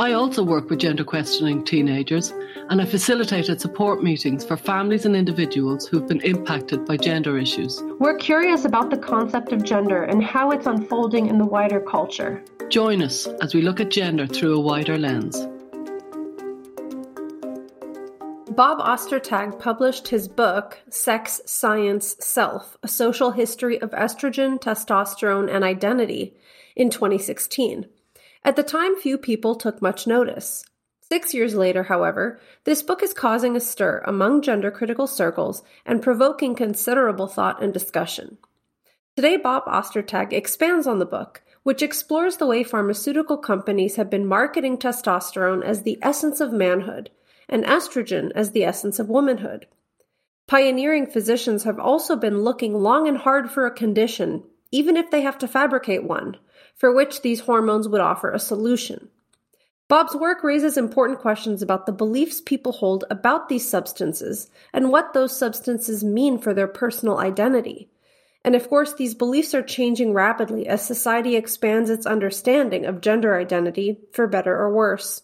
I also work with gender questioning teenagers and I facilitated support meetings for families and individuals who've been impacted by gender issues. We're curious about the concept of gender and how it's unfolding in the wider culture. Join us as we look at gender through a wider lens. Bob Ostertag published his book, Sex, Science, Self A Social History of Estrogen, Testosterone, and Identity, in 2016. At the time, few people took much notice. Six years later, however, this book is causing a stir among gender critical circles and provoking considerable thought and discussion. Today, Bob Ostertag expands on the book, which explores the way pharmaceutical companies have been marketing testosterone as the essence of manhood and estrogen as the essence of womanhood. Pioneering physicians have also been looking long and hard for a condition, even if they have to fabricate one, for which these hormones would offer a solution. Bob's work raises important questions about the beliefs people hold about these substances and what those substances mean for their personal identity. And of course, these beliefs are changing rapidly as society expands its understanding of gender identity, for better or worse.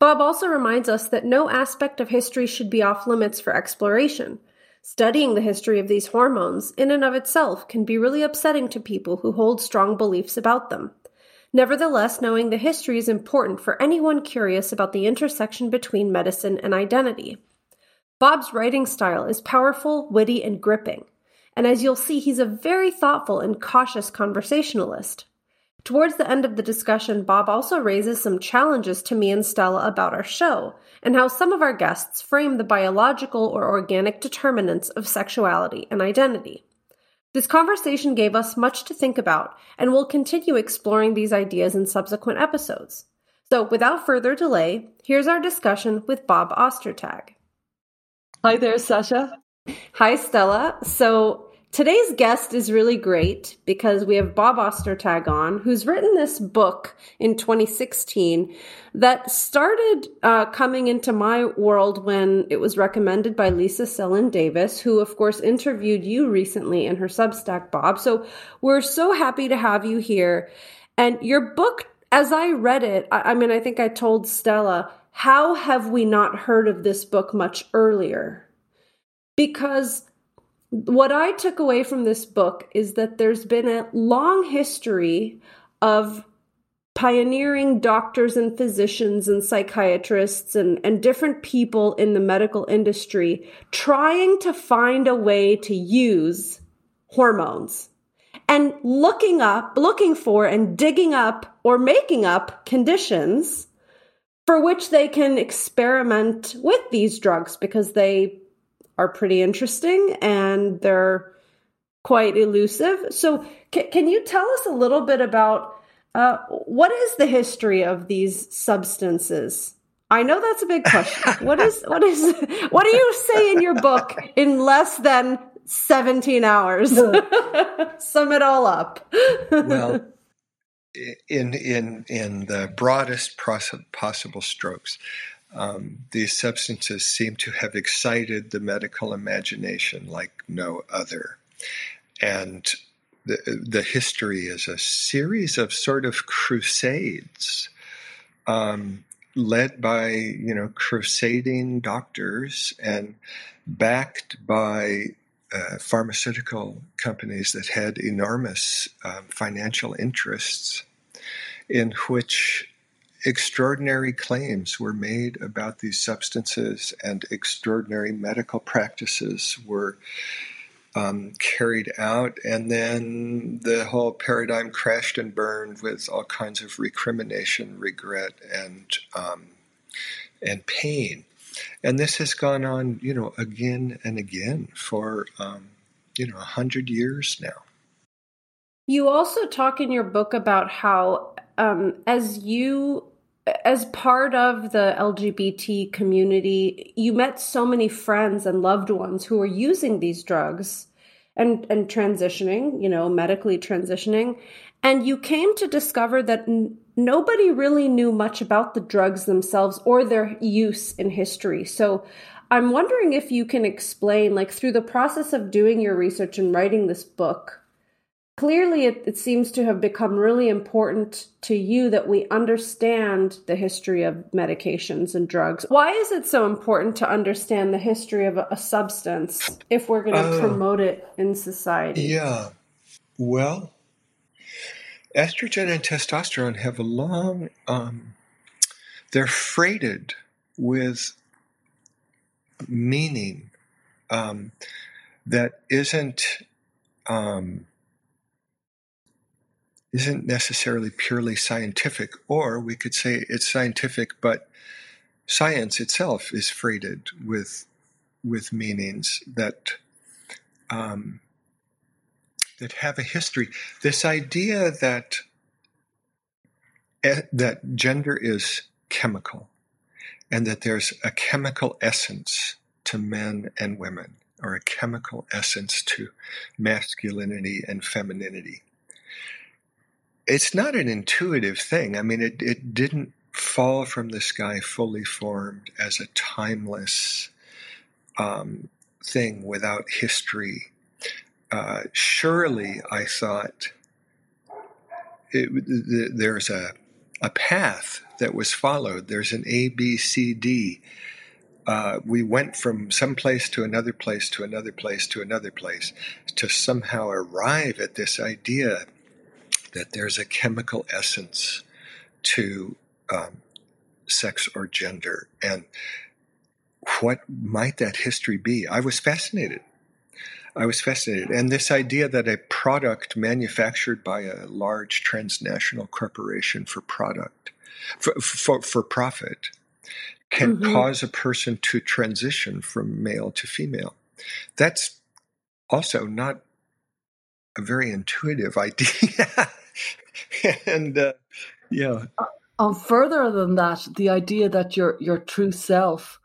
Bob also reminds us that no aspect of history should be off limits for exploration. Studying the history of these hormones, in and of itself, can be really upsetting to people who hold strong beliefs about them. Nevertheless, knowing the history is important for anyone curious about the intersection between medicine and identity. Bob's writing style is powerful, witty, and gripping, and as you'll see, he's a very thoughtful and cautious conversationalist. Towards the end of the discussion, Bob also raises some challenges to me and Stella about our show and how some of our guests frame the biological or organic determinants of sexuality and identity. This conversation gave us much to think about, and we'll continue exploring these ideas in subsequent episodes. So, without further delay, here's our discussion with Bob Ostertag. Hi there, Sasha. Hi, Stella. So, Today's guest is really great because we have Bob Ostertag on, who's written this book in 2016 that started uh, coming into my world when it was recommended by Lisa Selin Davis, who, of course, interviewed you recently in her Substack, Bob. So we're so happy to have you here. And your book, as I read it, I, I mean, I think I told Stella, how have we not heard of this book much earlier? Because what I took away from this book is that there's been a long history of pioneering doctors and physicians and psychiatrists and, and different people in the medical industry trying to find a way to use hormones. And looking up, looking for and digging up or making up conditions for which they can experiment with these drugs because they are pretty interesting and they're quite elusive. So, c- can you tell us a little bit about uh, what is the history of these substances? I know that's a big question. what is what is what do you say in your book in less than 17 hours? Sum it all up. well, in in in the broadest possible strokes, um, these substances seem to have excited the medical imagination like no other. And the, the history is a series of sort of crusades um, led by, you know, crusading doctors and backed by uh, pharmaceutical companies that had enormous um, financial interests in which extraordinary claims were made about these substances and extraordinary medical practices were um, carried out, and then the whole paradigm crashed and burned with all kinds of recrimination, regret, and um, and pain. And this has gone on, you know, again and again for um, you know a hundred years now. You also talk in your book about how, um, as you as part of the LGBT community, you met so many friends and loved ones who were using these drugs and and transitioning, you know, medically transitioning. And you came to discover that n- nobody really knew much about the drugs themselves or their use in history. So I'm wondering if you can explain, like, through the process of doing your research and writing this book, clearly it, it, seems to have become really important to you that we understand the history of medications and drugs. Why is it so important to understand the history of a, a substance if we're going to uh, promote it in society? yeah. Well estrogen and testosterone have a long um, they're freighted with meaning um, that isn't um, isn't necessarily purely scientific, or we could say it's scientific, but science itself is freighted with with meanings that um, that have a history. This idea that that gender is chemical, and that there's a chemical essence to men and women, or a chemical essence to masculinity and femininity it's not an intuitive thing. I mean, it, it didn't fall from the sky fully formed as a timeless um, thing without history. Uh, surely, I thought it, th- there's a, a path that was followed. There's an A, B, C, D. Uh, we went from some place to another place to another place to another place to somehow arrive at this idea that there's a chemical essence to um, sex or gender. And what might that history be? I was fascinated. I was fascinated. And this idea that a product manufactured by a large transnational corporation for product, for, for, for profit, can mm-hmm. cause a person to transition from male to female. That's also not a very intuitive idea. and uh, yeah. Uh, further than that, the idea that your your true self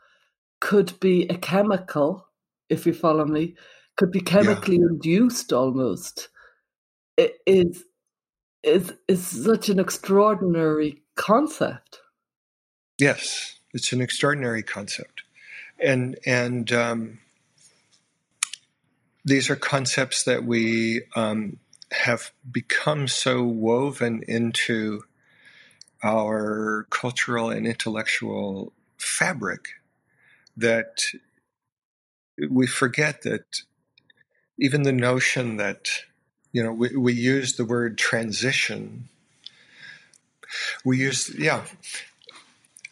could be a chemical, if you follow me, could be chemically yeah. induced almost. It is is is such an extraordinary concept. Yes, it's an extraordinary concept, and and um, these are concepts that we um, have become so woven into our cultural and intellectual fabric that we forget that even the notion that you know we, we use the word transition. We use yeah.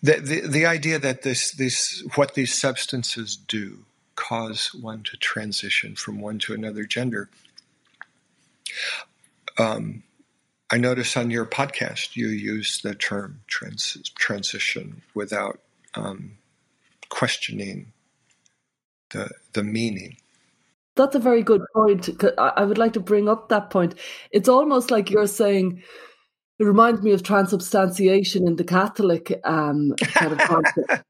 The, the the idea that this this what these substances do cause one to transition from one to another gender um, I notice on your podcast you use the term trans- transition without um, questioning the the meaning. That's a very good point. I would like to bring up that point. It's almost like you're saying. It reminds me of transubstantiation in the Catholic um, kind of concept,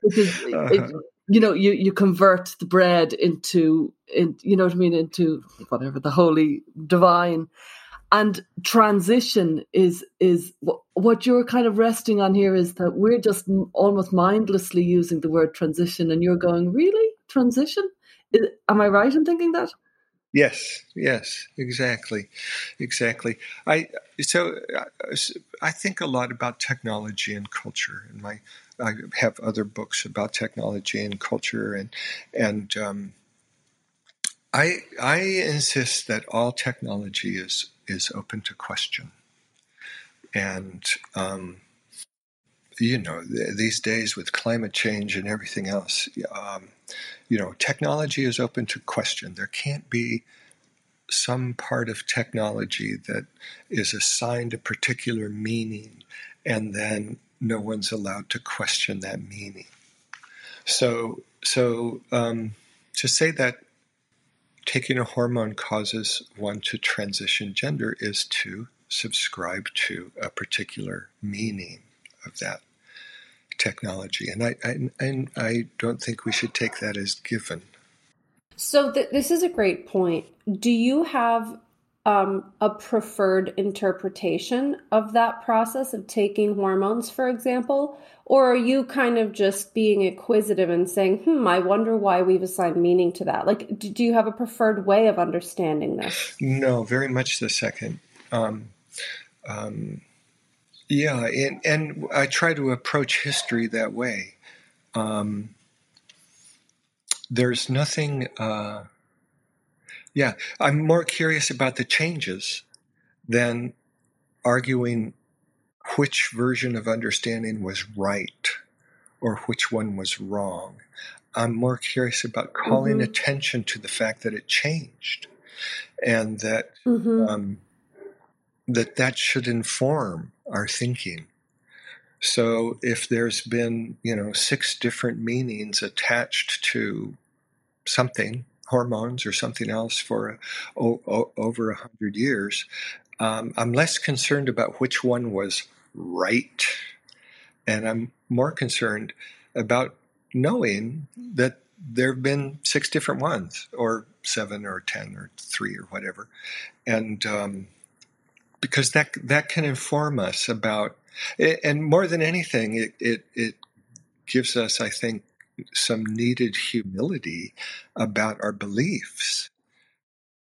because uh-huh. it, you know you you convert the bread into in you know what I mean into whatever the holy divine. And transition is is what you're kind of resting on here is that we're just almost mindlessly using the word transition and you're going really? Transition? Is, am i right in thinking that yes yes exactly exactly i so i think a lot about technology and culture and my i have other books about technology and culture and and um, I I insist that all technology is is open to question. And, um, you know, th- these days with climate change and everything else, um, you know, technology is open to question. There can't be some part of technology that is assigned a particular meaning and then no one's allowed to question that meaning. So, so um, to say that taking a hormone causes one to transition gender is to subscribe to a particular meaning of that technology. And I, I and I don't think we should take that as given. So th- this is a great point. Do you have um, a preferred interpretation of that process of taking hormones, for example? Or are you kind of just being inquisitive and saying, hmm, I wonder why we've assigned meaning to that? Like, do you have a preferred way of understanding this? No, very much the second. Um, um, yeah, and, and I try to approach history that way. Um, there's nothing. Uh, yeah, I'm more curious about the changes than arguing which version of understanding was right or which one was wrong. I'm more curious about calling mm-hmm. attention to the fact that it changed and that mm-hmm. um, that that should inform our thinking. So if there's been, you know, six different meanings attached to something, hormones or something else for o- o- over a hundred years, um, I'm less concerned about which one was right, and I'm more concerned about knowing that there have been six different ones, or seven, or ten, or three, or whatever, and um, because that that can inform us about, and more than anything, it it, it gives us, I think, some needed humility about our beliefs.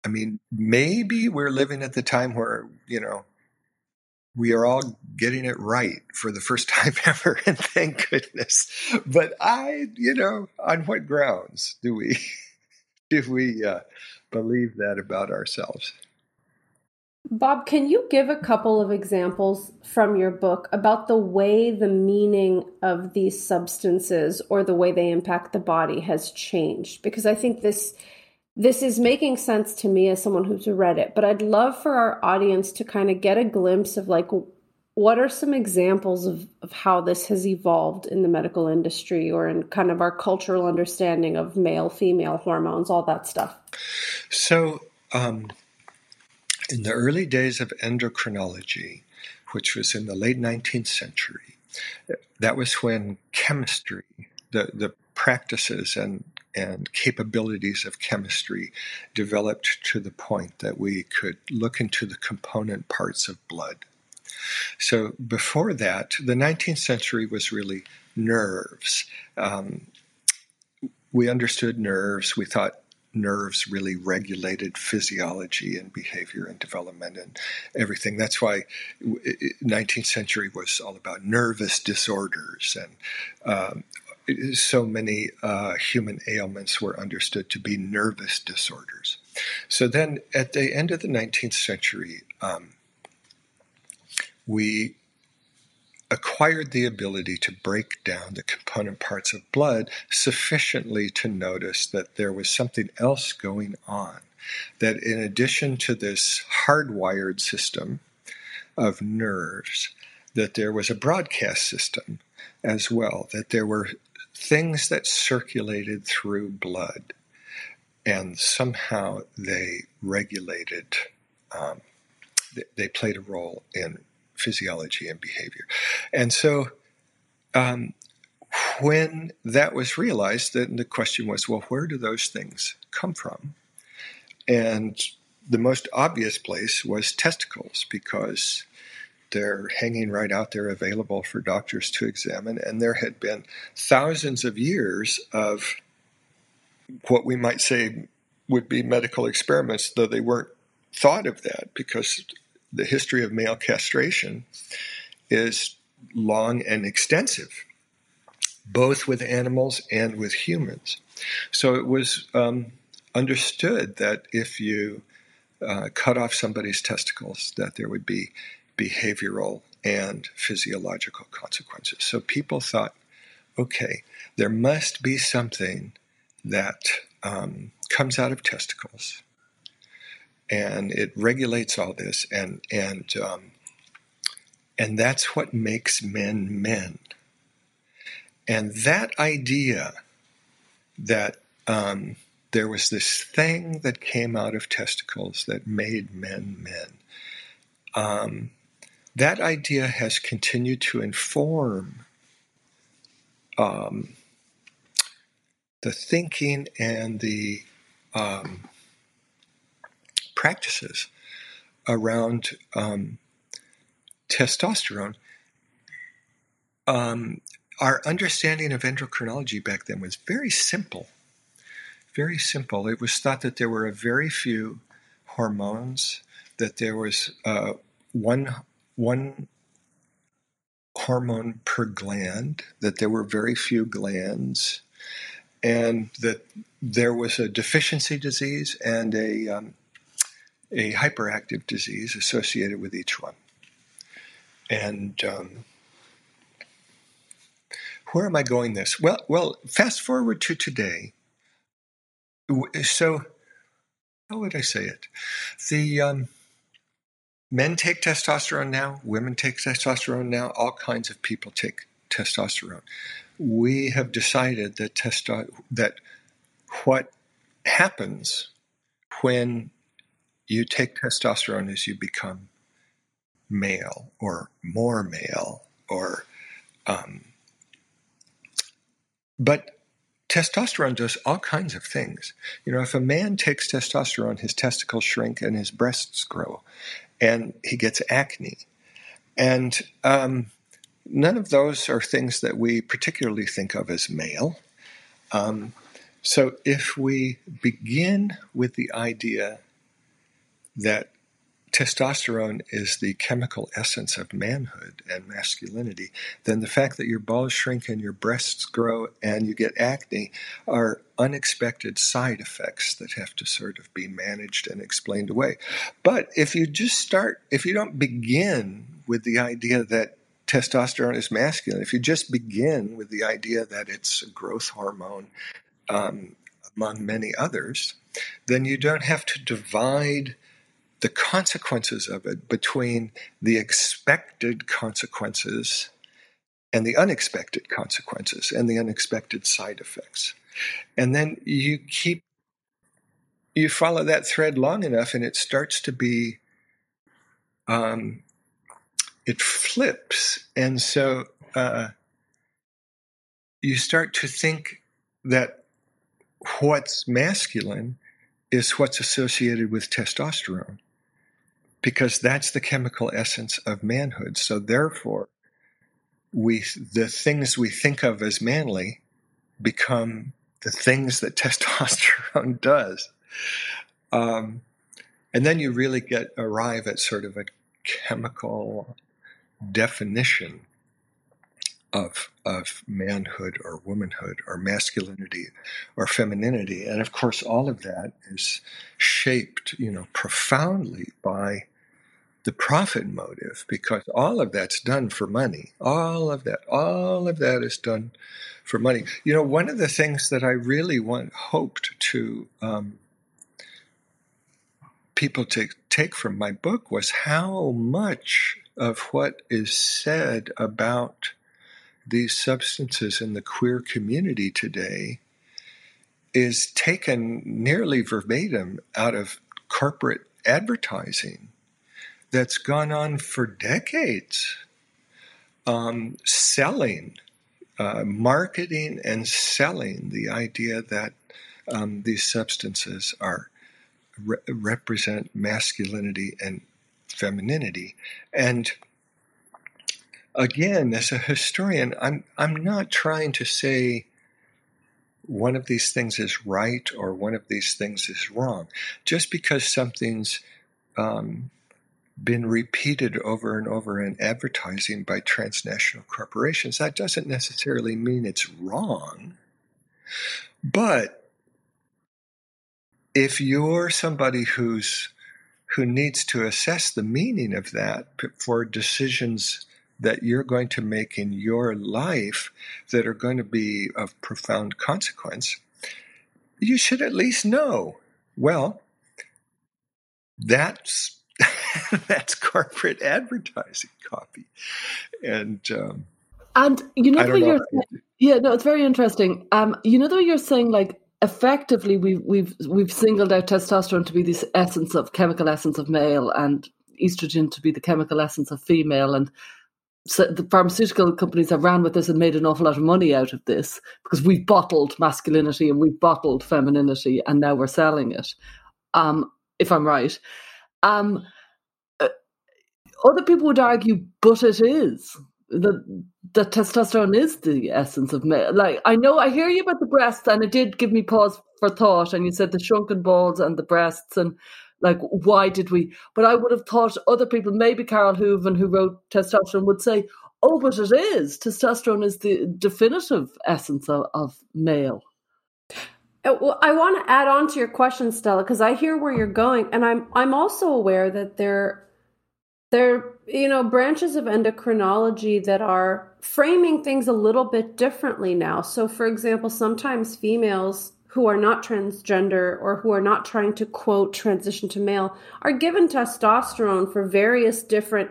I mean, maybe we're living at the time where you know we are all getting it right for the first time ever, and thank goodness. But I, you know, on what grounds do we do we uh, believe that about ourselves? Bob, can you give a couple of examples from your book about the way the meaning of these substances or the way they impact the body has changed? Because I think this this is making sense to me as someone who's read it, but I'd love for our audience to kind of get a glimpse of like what are some examples of, of how this has evolved in the medical industry or in kind of our cultural understanding of male female hormones all that stuff so um, in the early days of endocrinology, which was in the late 19th century, that was when chemistry, the, the practices and, and capabilities of chemistry developed to the point that we could look into the component parts of blood. So before that, the 19th century was really nerves. Um, we understood nerves. We thought nerves really regulated physiology and behavior and development and everything. That's why 19th century was all about nervous disorders and um, so many uh, human ailments were understood to be nervous disorders. So then at the end of the 19th century, um, we acquired the ability to break down the component parts of blood sufficiently to notice that there was something else going on. That in addition to this hardwired system of nerves, that there was a broadcast system as well, that there were things that circulated through blood and somehow they regulated, um, they played a role in physiology and behavior. And so um, when that was realized, then the question was, well, where do those things come from? And the most obvious place was testicles because they're hanging right out there available for doctors to examine. And there had been thousands of years of what we might say would be medical experiments, though they weren't thought of that because the history of male castration is long and extensive, both with animals and with humans. So it was um, understood that if you uh, cut off somebody's testicles, that there would be behavioral and physiological consequences. So people thought, okay, there must be something that um, comes out of testicles and it regulates all this, and and um, and that's what makes men men. And that idea that um, there was this thing that came out of testicles that made men men. Um, that idea has continued to inform um, the thinking and the um, practices around um, testosterone, um, our understanding of endocrinology back then was very simple. Very simple. It was thought that there were a very few hormones, that there was uh, one one hormone per gland, that there were very few glands, and that there was a deficiency disease and a um, a hyperactive disease associated with each one. And um, where am I going this? Well, well, fast forward to today. So, how would I say it? The um, men take testosterone now, women take testosterone now, all kinds of people take testosterone. We have decided that testo- that what happens when you take testosterone is you become male or more male or um, but testosterone does all kinds of things. You know if a man takes testosterone his testicles shrink and his breasts grow and he gets acne. And um, none of those are things that we particularly think of as male. Um, so if we begin with the idea that testosterone is the chemical essence of manhood and masculinity, then the fact that your balls shrink and your breasts grow and you get acne are unexpected side effects that have to sort of be managed and explained away. But if you just start, if you don't begin with the idea that testosterone is masculine, if you just begin with the idea that it's a growth hormone um, among many others, then you don't have to divide the consequences of it between the expected consequences and the unexpected consequences and the unexpected side effects. And then you keep, you follow that thread long enough and it starts to be, um, it flips. And so uh, you start to think that what's masculine is what's associated with testosterone because that's the chemical essence of manhood. So therefore, we the things we think of as manly become the things that testosterone does. Um, and then you really get arrive at sort of a chemical definition of of manhood or womanhood or masculinity or femininity and of course all of that is shaped you know profoundly by the profit motive because all of that's done for money. All of that, all of that is done for money. You know, one of the things that I really want hoped to um, people to take from my book was how much of what is said about these substances in the queer community today is taken nearly verbatim out of corporate advertising that's gone on for decades. Um, selling, uh, marketing, and selling the idea that um, these substances are re- represent masculinity and femininity. And again, as a historian, I'm I'm not trying to say one of these things is right or one of these things is wrong. Just because something's um, been repeated over and over in advertising by transnational corporations, that doesn't necessarily mean it's wrong. But if you're somebody who's who needs to assess the meaning of that for decisions that you're going to make in your life that are going to be of profound consequence, you should at least know well, that's that's corporate advertising copy. And um, and you know, you're saying, yeah, no, it's very interesting. Um, you know, though you're saying like effectively we've we've we've singled out testosterone to be this essence of chemical essence of male and estrogen to be the chemical essence of female and so the pharmaceutical companies have ran with this and made an awful lot of money out of this because we've bottled masculinity and we've bottled femininity and now we're selling it um, if i'm right um, other people would argue, but it is that that testosterone is the essence of male. Like I know, I hear you about the breasts, and it did give me pause for thought. And you said the shrunken balls and the breasts, and like why did we? But I would have thought other people, maybe Carole Hooven, who wrote testosterone, would say, "Oh, but it is testosterone is the definitive essence of, of male." Uh, well, I want to add on to your question, Stella, because I hear where you're going, and I'm I'm also aware that there there are you know branches of endocrinology that are framing things a little bit differently now. So, for example, sometimes females who are not transgender or who are not trying to quote transition to male are given testosterone for various different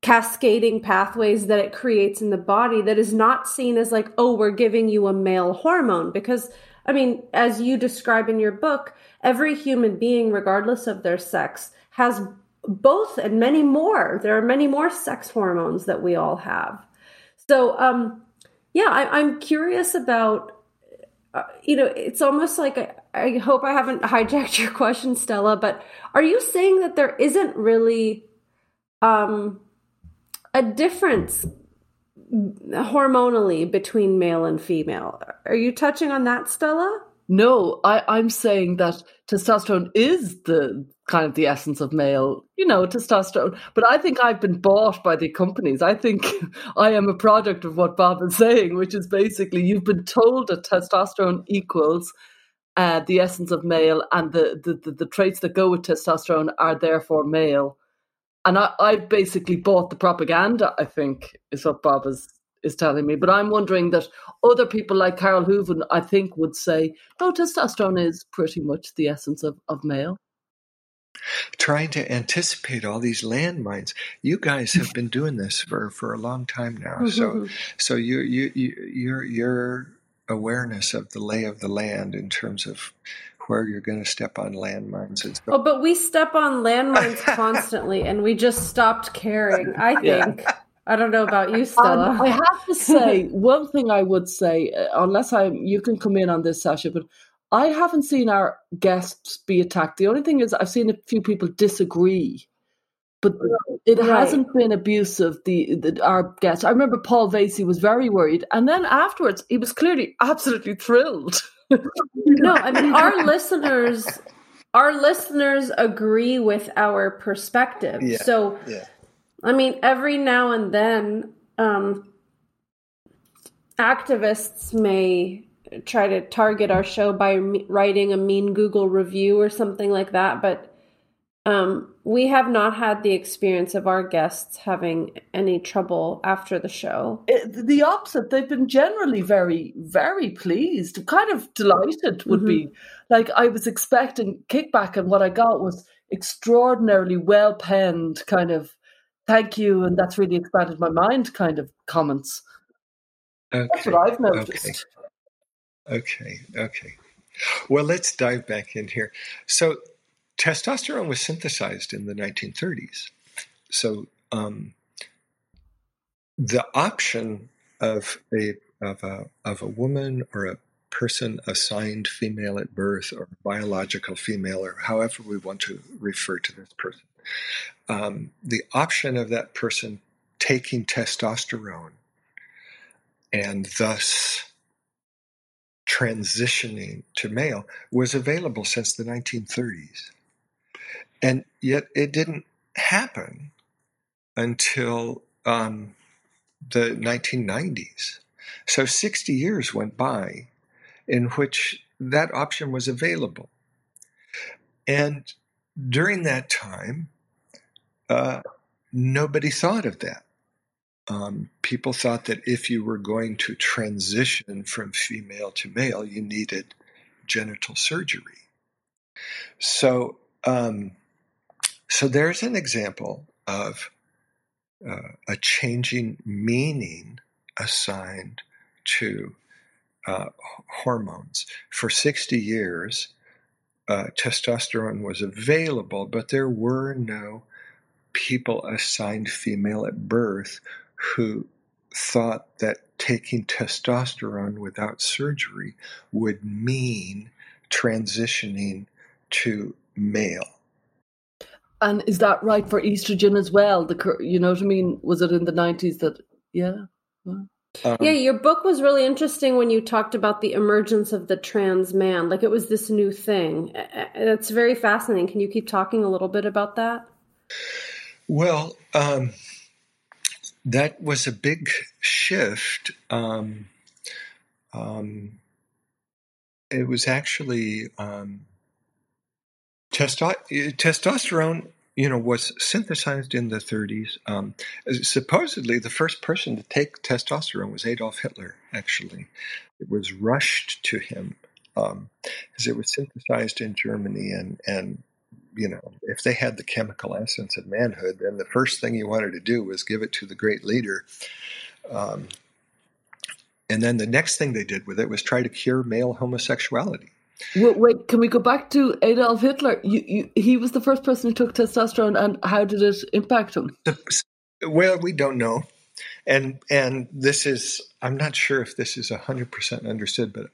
cascading pathways that it creates in the body that is not seen as like oh we're giving you a male hormone because I mean, as you describe in your book, every human being, regardless of their sex, has both and many more. There are many more sex hormones that we all have. So, um, yeah, I, am curious about. Uh, you know, it's almost like I, I hope I haven't hijacked your question, Stella. But are you saying that there isn't really um, a difference hormonally between male and female. Are you touching on that, Stella? No, I, I'm saying that testosterone is the kind of the essence of male, you know, testosterone. But I think I've been bought by the companies. I think I am a product of what Bob is saying, which is basically you've been told that testosterone equals uh, the essence of male and the, the, the, the traits that go with testosterone are therefore male and I, I basically bought the propaganda. I think is what Bob is is telling me. But I'm wondering that other people like Carole Hooven, I think, would say, no, testosterone is pretty much the essence of, of male. Trying to anticipate all these landmines. You guys have been doing this for, for a long time now. So so you you, you your your awareness of the lay of the land in terms of where you're going to step on landmines. And Oh, but we step on landmines constantly, and we just stopped caring. I think. Yeah. I don't know about you, Stella. Um, I have to say one thing. I would say, uh, unless I, you can come in on this, Sasha, but I haven't seen our guests be attacked. The only thing is, I've seen a few people disagree, but it right. hasn't been abusive. The, the our guests. I remember Paul Vasey was very worried, and then afterwards, he was clearly absolutely thrilled. no, I mean our listeners our listeners agree with our perspective. Yeah, so yeah. I mean every now and then um activists may try to target our show by writing a mean Google review or something like that, but um, we have not had the experience of our guests having any trouble after the show. It, the opposite. They've been generally very, very pleased, kind of delighted would mm-hmm. be. Like I was expecting kickback, and what I got was extraordinarily well penned, kind of thank you, and that's really expanded my mind kind of comments. Okay. That's what I've noticed. Okay. Okay, okay. Well, let's dive back in here. So testosterone was synthesized in the 1930s. So um, the option of a of a of a woman or a person assigned female at birth or biological female or however we want to refer to this person, um, the option of that person taking testosterone and thus transitioning to male was available since the 1930s. And yet it didn't happen until um, the 1990s. So 60 years went by in which that option was available. And during that time, uh, nobody thought of that. Um, people thought that if you were going to transition from female to male, you needed genital surgery. So um, so there's an example of uh, a changing meaning assigned to uh, hormones. For 60 years, uh, testosterone was available, but there were no people assigned female at birth who thought that taking testosterone without surgery would mean transitioning to male. And is that right for estrogen as well? The you know what I mean? Was it in the nineties that yeah? Um, yeah, your book was really interesting when you talked about the emergence of the trans man. Like it was this new thing. It's very fascinating. Can you keep talking a little bit about that? Well, um, that was a big shift. Um, um, it was actually um, testo- testosterone you know, was synthesized in the 30s. Um, supposedly, the first person to take testosterone was Adolf Hitler. Actually, it was rushed to him um, because it was synthesized in Germany, and and you know, if they had the chemical essence of manhood, then the first thing you wanted to do was give it to the great leader. Um, and then the next thing they did with it was try to cure male homosexuality. Wait, wait, can we go back to Adolf Hitler? You, you, he was the first person who took testosterone, and how did it impact him? Well, we don't know, and and this is I'm not sure if this is hundred percent understood, but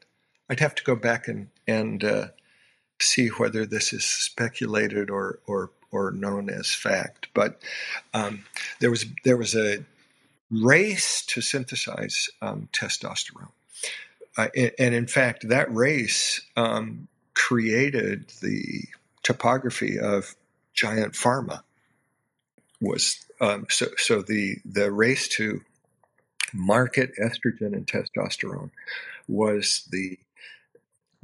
I'd have to go back and and uh, see whether this is speculated or or or known as fact. But um, there was there was a race to synthesize um, testosterone uh, and in fact, that race um, created the topography of giant pharma. Was um, so so the the race to market estrogen and testosterone was the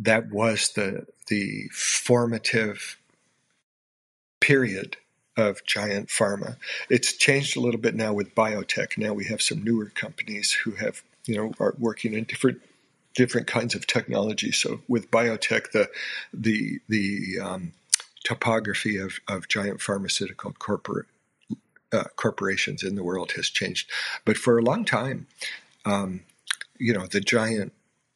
that was the the formative period of giant pharma. It's changed a little bit now with biotech. Now we have some newer companies who have you know are working in different different kinds of technology. So with biotech, the the the um, topography of, of giant pharmaceutical corporate uh, corporations in the world has changed. But for a long time, um, you know, the giant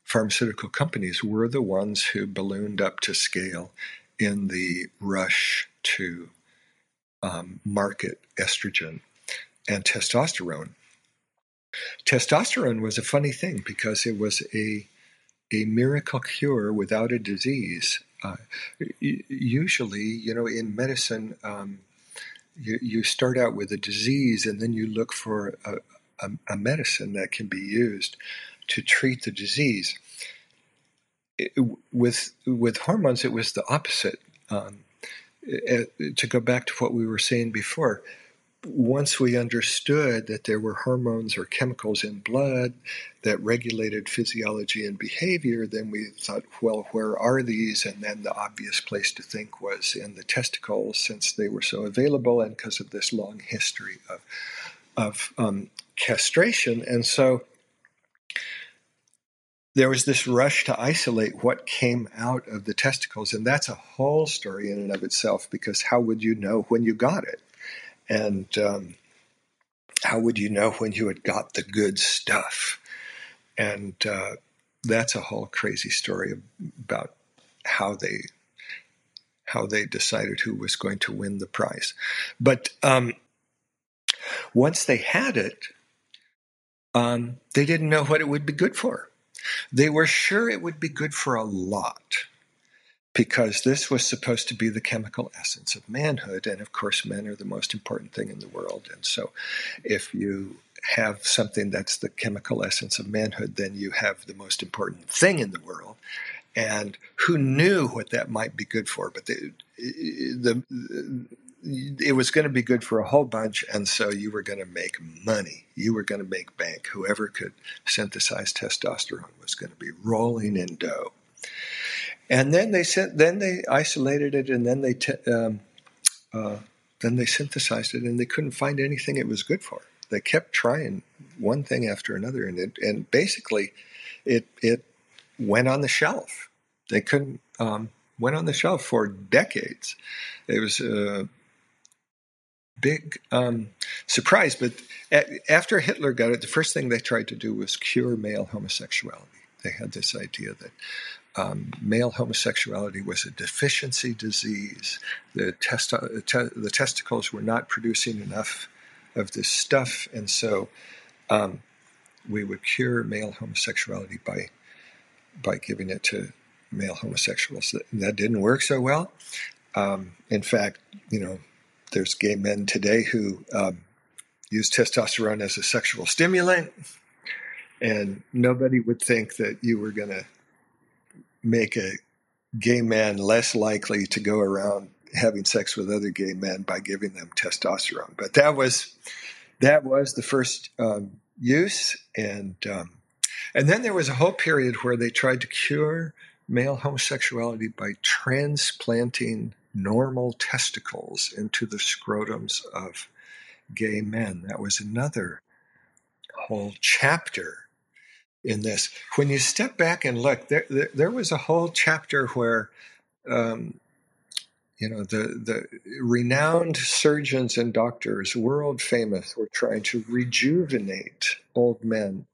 pharmaceutical companies were the ones who ballooned up to scale in the rush to um, market estrogen and testosterone Testosterone was a funny thing because it was a a miracle cure without a disease. Uh, usually, you know, in medicine, um, you, you, start out with a disease and then you look for a, a, a medicine that can be used to treat the disease. It, with with hormones, it was the opposite. Um, to go back to what we were saying before, once we understood that there were hormones or chemicals in blood that regulated physiology and behavior, then we thought, well, where are these? And then the obvious place to think was in the testicles, since they were so available, and because of this long history of of um, castration. And so there was this rush to isolate what came out of the testicles, and that's a whole story in and of itself. Because how would you know when you got it? And um, how would you know when you had got the good stuff? And uh, that's a whole crazy story about how they how they decided who was going to win the prize. But um, once they had it, um, they didn't know what it would be good for. They were sure it would be good for a lot because this was supposed to be the chemical essence of manhood. And of course, men are the most important thing in the world. And so, if you have something that's the chemical essence of manhood, then you have the most important thing in the world. And who knew what that might be good for? But the, the, it was going to be good for a whole bunch, and so you were going to make money. You were going to make bank. Whoever could synthesize testosterone was going to be rolling in dough and then they sent, then they isolated it, and then they te- um, uh, then they synthesized it, and they couldn't find anything it was good for. They kept trying one thing after another, and it, and basically, it it went on the shelf. They couldn't um, went on the shelf for decades. It was a big um, surprise, but after Hitler got it, the first thing they tried to do was cure male homosexuality. They had this idea that um, male homosexuality was a deficiency disease. The, testi- te- the testicles were not producing enough of this stuff, and so um, we would cure male homosexuality by by giving it to male homosexuals. That, that didn't work so well. Um, in fact, you know, there's gay men today who um, use testosterone as a sexual stimulant, and nobody would think that you were going to make a gay man less likely to go around having sex with other gay men by giving them testosterone. But that was that was the first um, use, and um, and then there was a whole period where they tried to cure male homosexuality by transplanting normal testicles into the scrotums of gay men. That was another whole chapter in this. When you step back and look, there, there, there was a whole chapter where, um, you know, the, the renowned surgeons and doctors, world famous, were trying to rejuvenate old men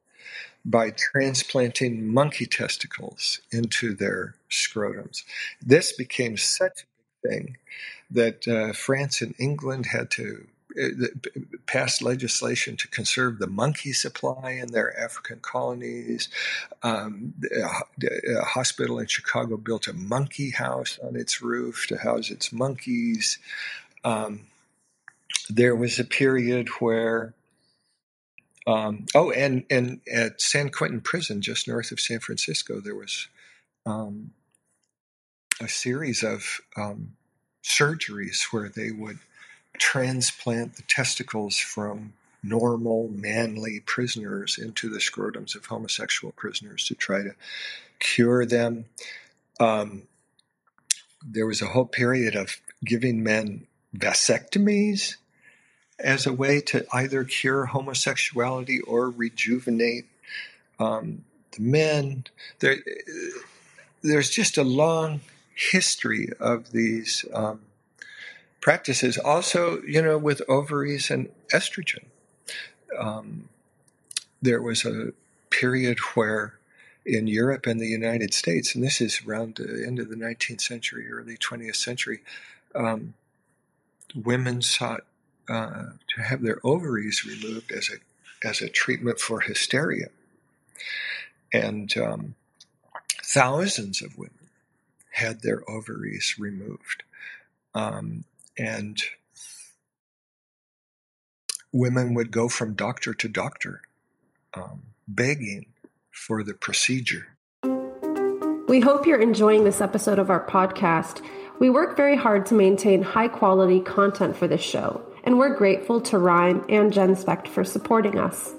by transplanting monkey testicles into their scrotums. This became such thing that uh, France and England had to uh, passed legislation to conserve the monkey supply in their African colonies. Um, a hospital in Chicago built a monkey house on its roof to house its monkeys. Um, there was a period where um, oh, and and at San Quentin Prison, just north of San Francisco, there was um, a series of um, surgeries where they would transplant the testicles from normal, manly prisoners into the scrotums of homosexual prisoners to try to cure them. Um, there was a whole period of giving men vasectomies as a way to either cure homosexuality or rejuvenate um, the men. There, there's just a long history of these um, practices. Also, you know, with ovaries and estrogen. Um, there was a period where in Europe and the United States, and this is around the end of the 19th century, early 20th century, um, women sought uh, to have their ovaries removed as a as a treatment for hysteria, and um, thousands of women had their ovaries removed, um, and women would go from doctor to doctor, um, begging for the procedure. We hope you're enjoying this episode of our podcast. We work very hard to maintain high quality content for this show and we're grateful to RIME and GenSpect for supporting us.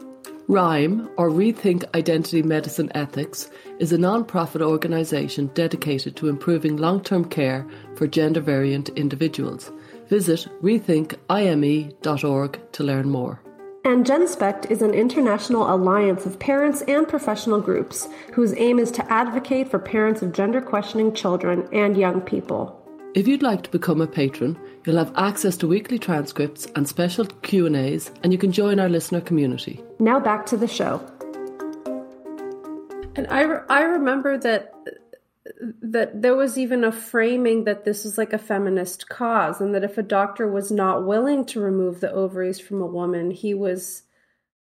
RIME, or Rethink Identity Medicine Ethics, is a non profit organisation dedicated to improving long term care for gender variant individuals. Visit rethinkime.org to learn more. And GenSpect is an international alliance of parents and professional groups whose aim is to advocate for parents of gender questioning children and young people. If you'd like to become a patron, you'll have access to weekly transcripts and special Q&As and you can join our listener community. Now back to the show. And I, re- I remember that that there was even a framing that this was like a feminist cause and that if a doctor was not willing to remove the ovaries from a woman, he was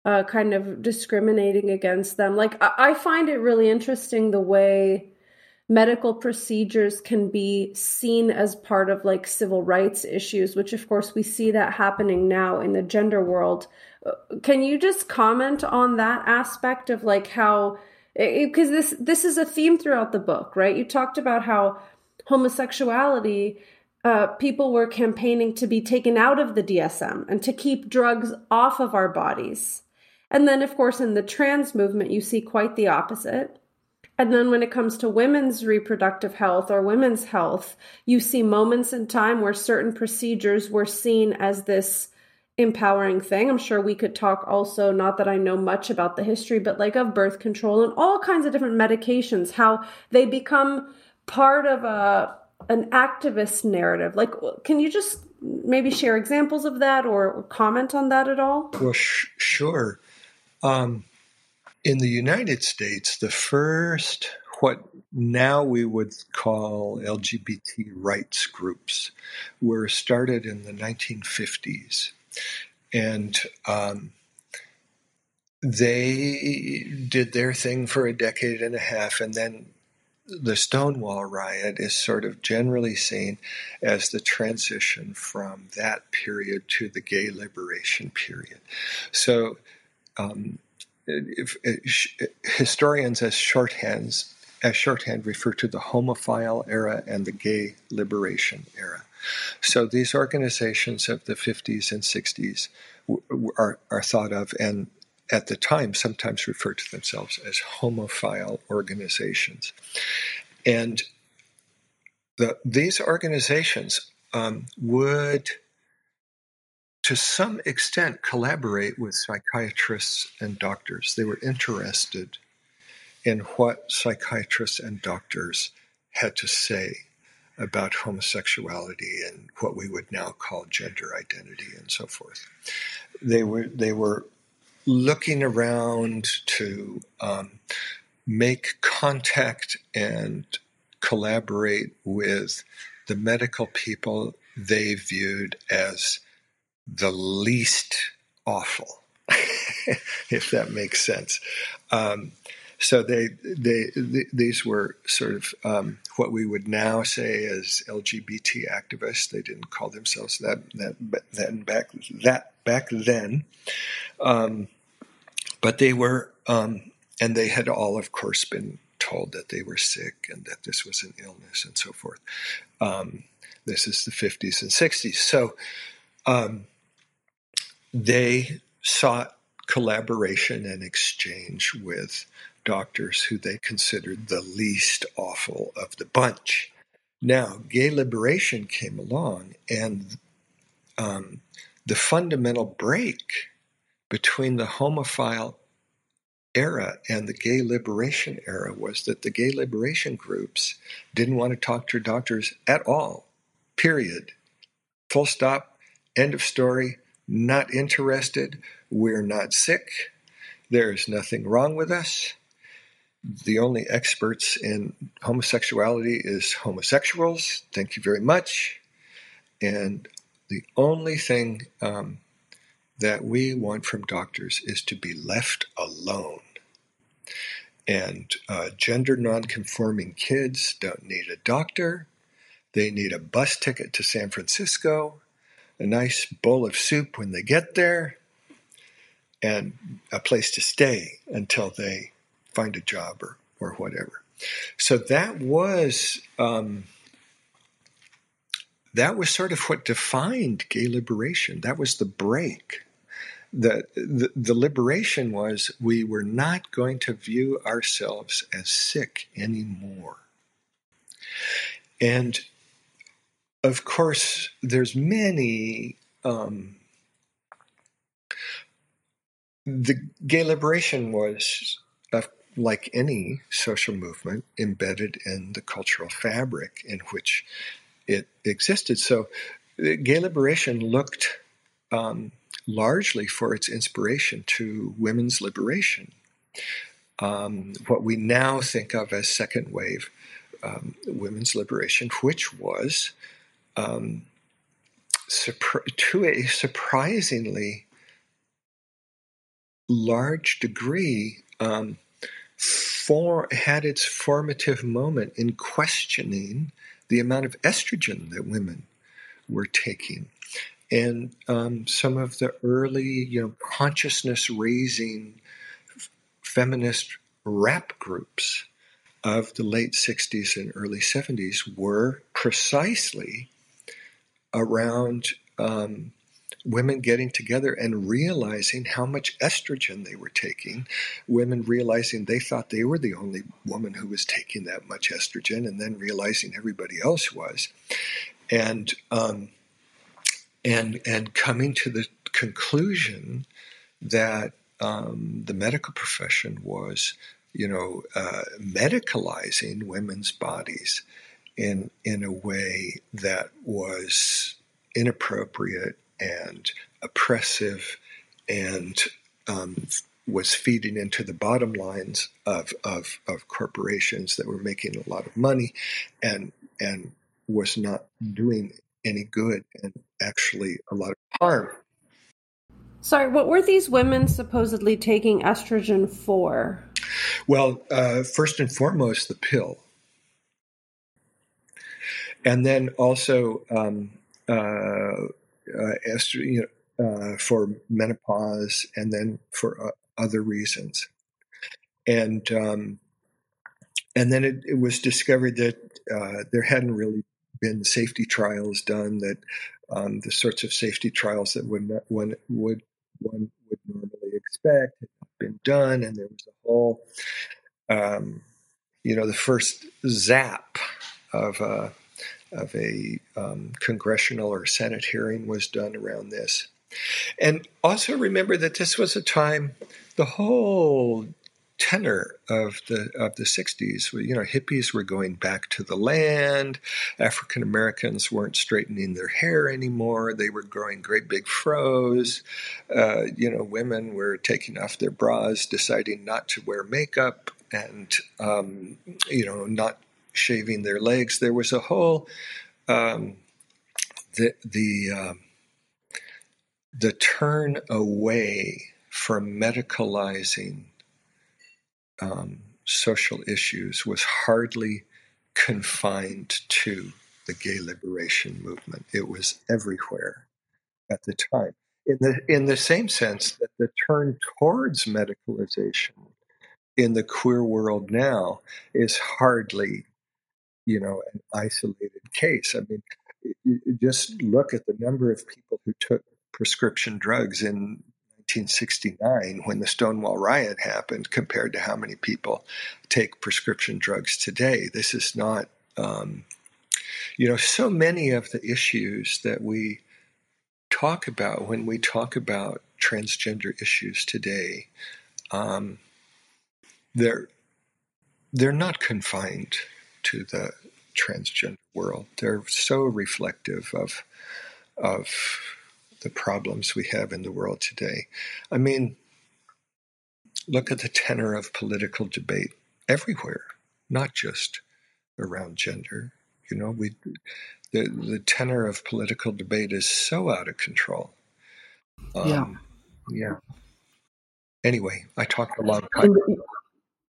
uh, kind of discriminating against them. Like I, I find it really interesting the way medical procedures can be seen as part of like civil rights issues, which of course we see that happening now in the gender world. Can you just comment on that aspect of like how because this this is a theme throughout the book, right? You talked about how homosexuality uh, people were campaigning to be taken out of the DSM and to keep drugs off of our bodies. And then, of course, in the trans movement, you see quite the opposite and then when it comes to women's reproductive health or women's health, you see moments in time where certain procedures were seen as this empowering thing. I'm sure we could talk also, not that I know much about the history, but like of birth control and all kinds of different medications, how they become part of a an activist narrative. Like, can you just maybe share examples of that or comment on that at all? Well, sh- sure. Um, in the United States, the first, what now we would call LGBT rights groups, were started in the 1950s. And um, they did their thing for a decade and a half, and then the Stonewall riot is sort of generally seen as the transition from that period to the gay liberation period. So, um, historians as shorthands as shorthand refer to the homophile era and the gay liberation era. So these organizations of the 50s and 60s are, are thought of and at the time sometimes referred to themselves as homophile organizations. And the, these organizations um, would, to some extent, collaborate with psychiatrists and doctors. They were interested in what psychiatrists and doctors had to say about homosexuality and what we would now call gender identity and so forth. They were they were looking around to um, make contact and collaborate with the medical people they viewed as the least awful, if that makes sense. Um, so they, they, they, these were sort of um, what we would now say as LGBT activists. They didn't call themselves that that then back that back then, um, but they were, um, and they had all, of course, been told that they were sick and that this was an illness and so forth. Um, this is the 50s and 60s. So um, they sought collaboration and exchange with doctors who they considered the least awful of the bunch. Now, gay liberation came along, and um, the fundamental break between the homophile era and the gay liberation era was that the gay liberation groups didn't want to talk to doctors at all, period. Full stop, end of story, not interested, we're not sick, there's nothing wrong with us the only experts in homosexuality is homosexuals. Thank you very much. And the only thing um, that we want from doctors is to be left alone. And uh, gender nonconforming kids don't need a doctor. They need a bus ticket to San Francisco, a nice bowl of soup when they get there, and a place to stay until they find a job or, or whatever. So that was um, that was sort of what defined gay liberation. That was the break. The, the, the liberation was we were not going to view ourselves as sick anymore. And of course, there's many um, the gay liberation was like any social movement, embedded in the cultural fabric in which it existed. So, gay liberation looked um, largely for its inspiration to women's liberation, um, what we now think of as second wave um, women's liberation, which was um, to a surprisingly large degree um, for, had its formative moment in questioning the amount of estrogen that women were taking. And um, some of the early, you know, consciousness raising feminist rap groups of the late 60s and early 70s were precisely around um, women getting together and realizing how much estrogen they were taking, women realizing they thought they were the only woman who was taking that much estrogen, and then realizing everybody else was, and um, and and coming to the conclusion that um, the medical profession was, you know, uh, medicalizing women's bodies in in a way that was inappropriate and oppressive and um, was feeding into the bottom lines of, of, of corporations that were making a lot of money and and was not doing any good and actually a lot of harm. Sorry, what were these women supposedly taking estrogen for? Well, uh, first and foremost, the pill. and then also um, estrogen uh, for menopause, and then for uh, other reasons. And um, and then it, it, was discovered that uh, there hadn't really been safety trials done that um, the sorts of safety trials that would not, one would one would normally expect had been done, and there was a whole, um, you know, the first zap of a of a um, congressional or Senate hearing was done around this, and also remember that this was a time the whole tenor of the of the 60s you know hippies were going back to the land. African americans weren't straightening their hair anymore. They were growing great big fros. Uh, you know women were taking off their bras deciding not to wear makeup and um, you know not shaving their legs there was a whole um, the the um, the turn away from medicalizing um, social issues was hardly confined to the gay liberation movement. It was everywhere at the time. In the in the same sense that the turn towards medicalization in the queer world now is hardly, you know, an isolated case. I mean, just look at the number of people who took prescription drugs in 1969 when the Stonewall riot happened compared to how many people take prescription drugs today. This is not, um, you know, so many of the issues that we talk about when we talk about transgender issues today, um, they're they're not confined to the transgender world. They're so reflective of of the problems we have in the world today. I mean, look at the tenor of political debate everywhere, not just around gender. You know, we the the tenor of political debate is so out of control. Um, yeah. Yeah. Anyway, I talked a lot.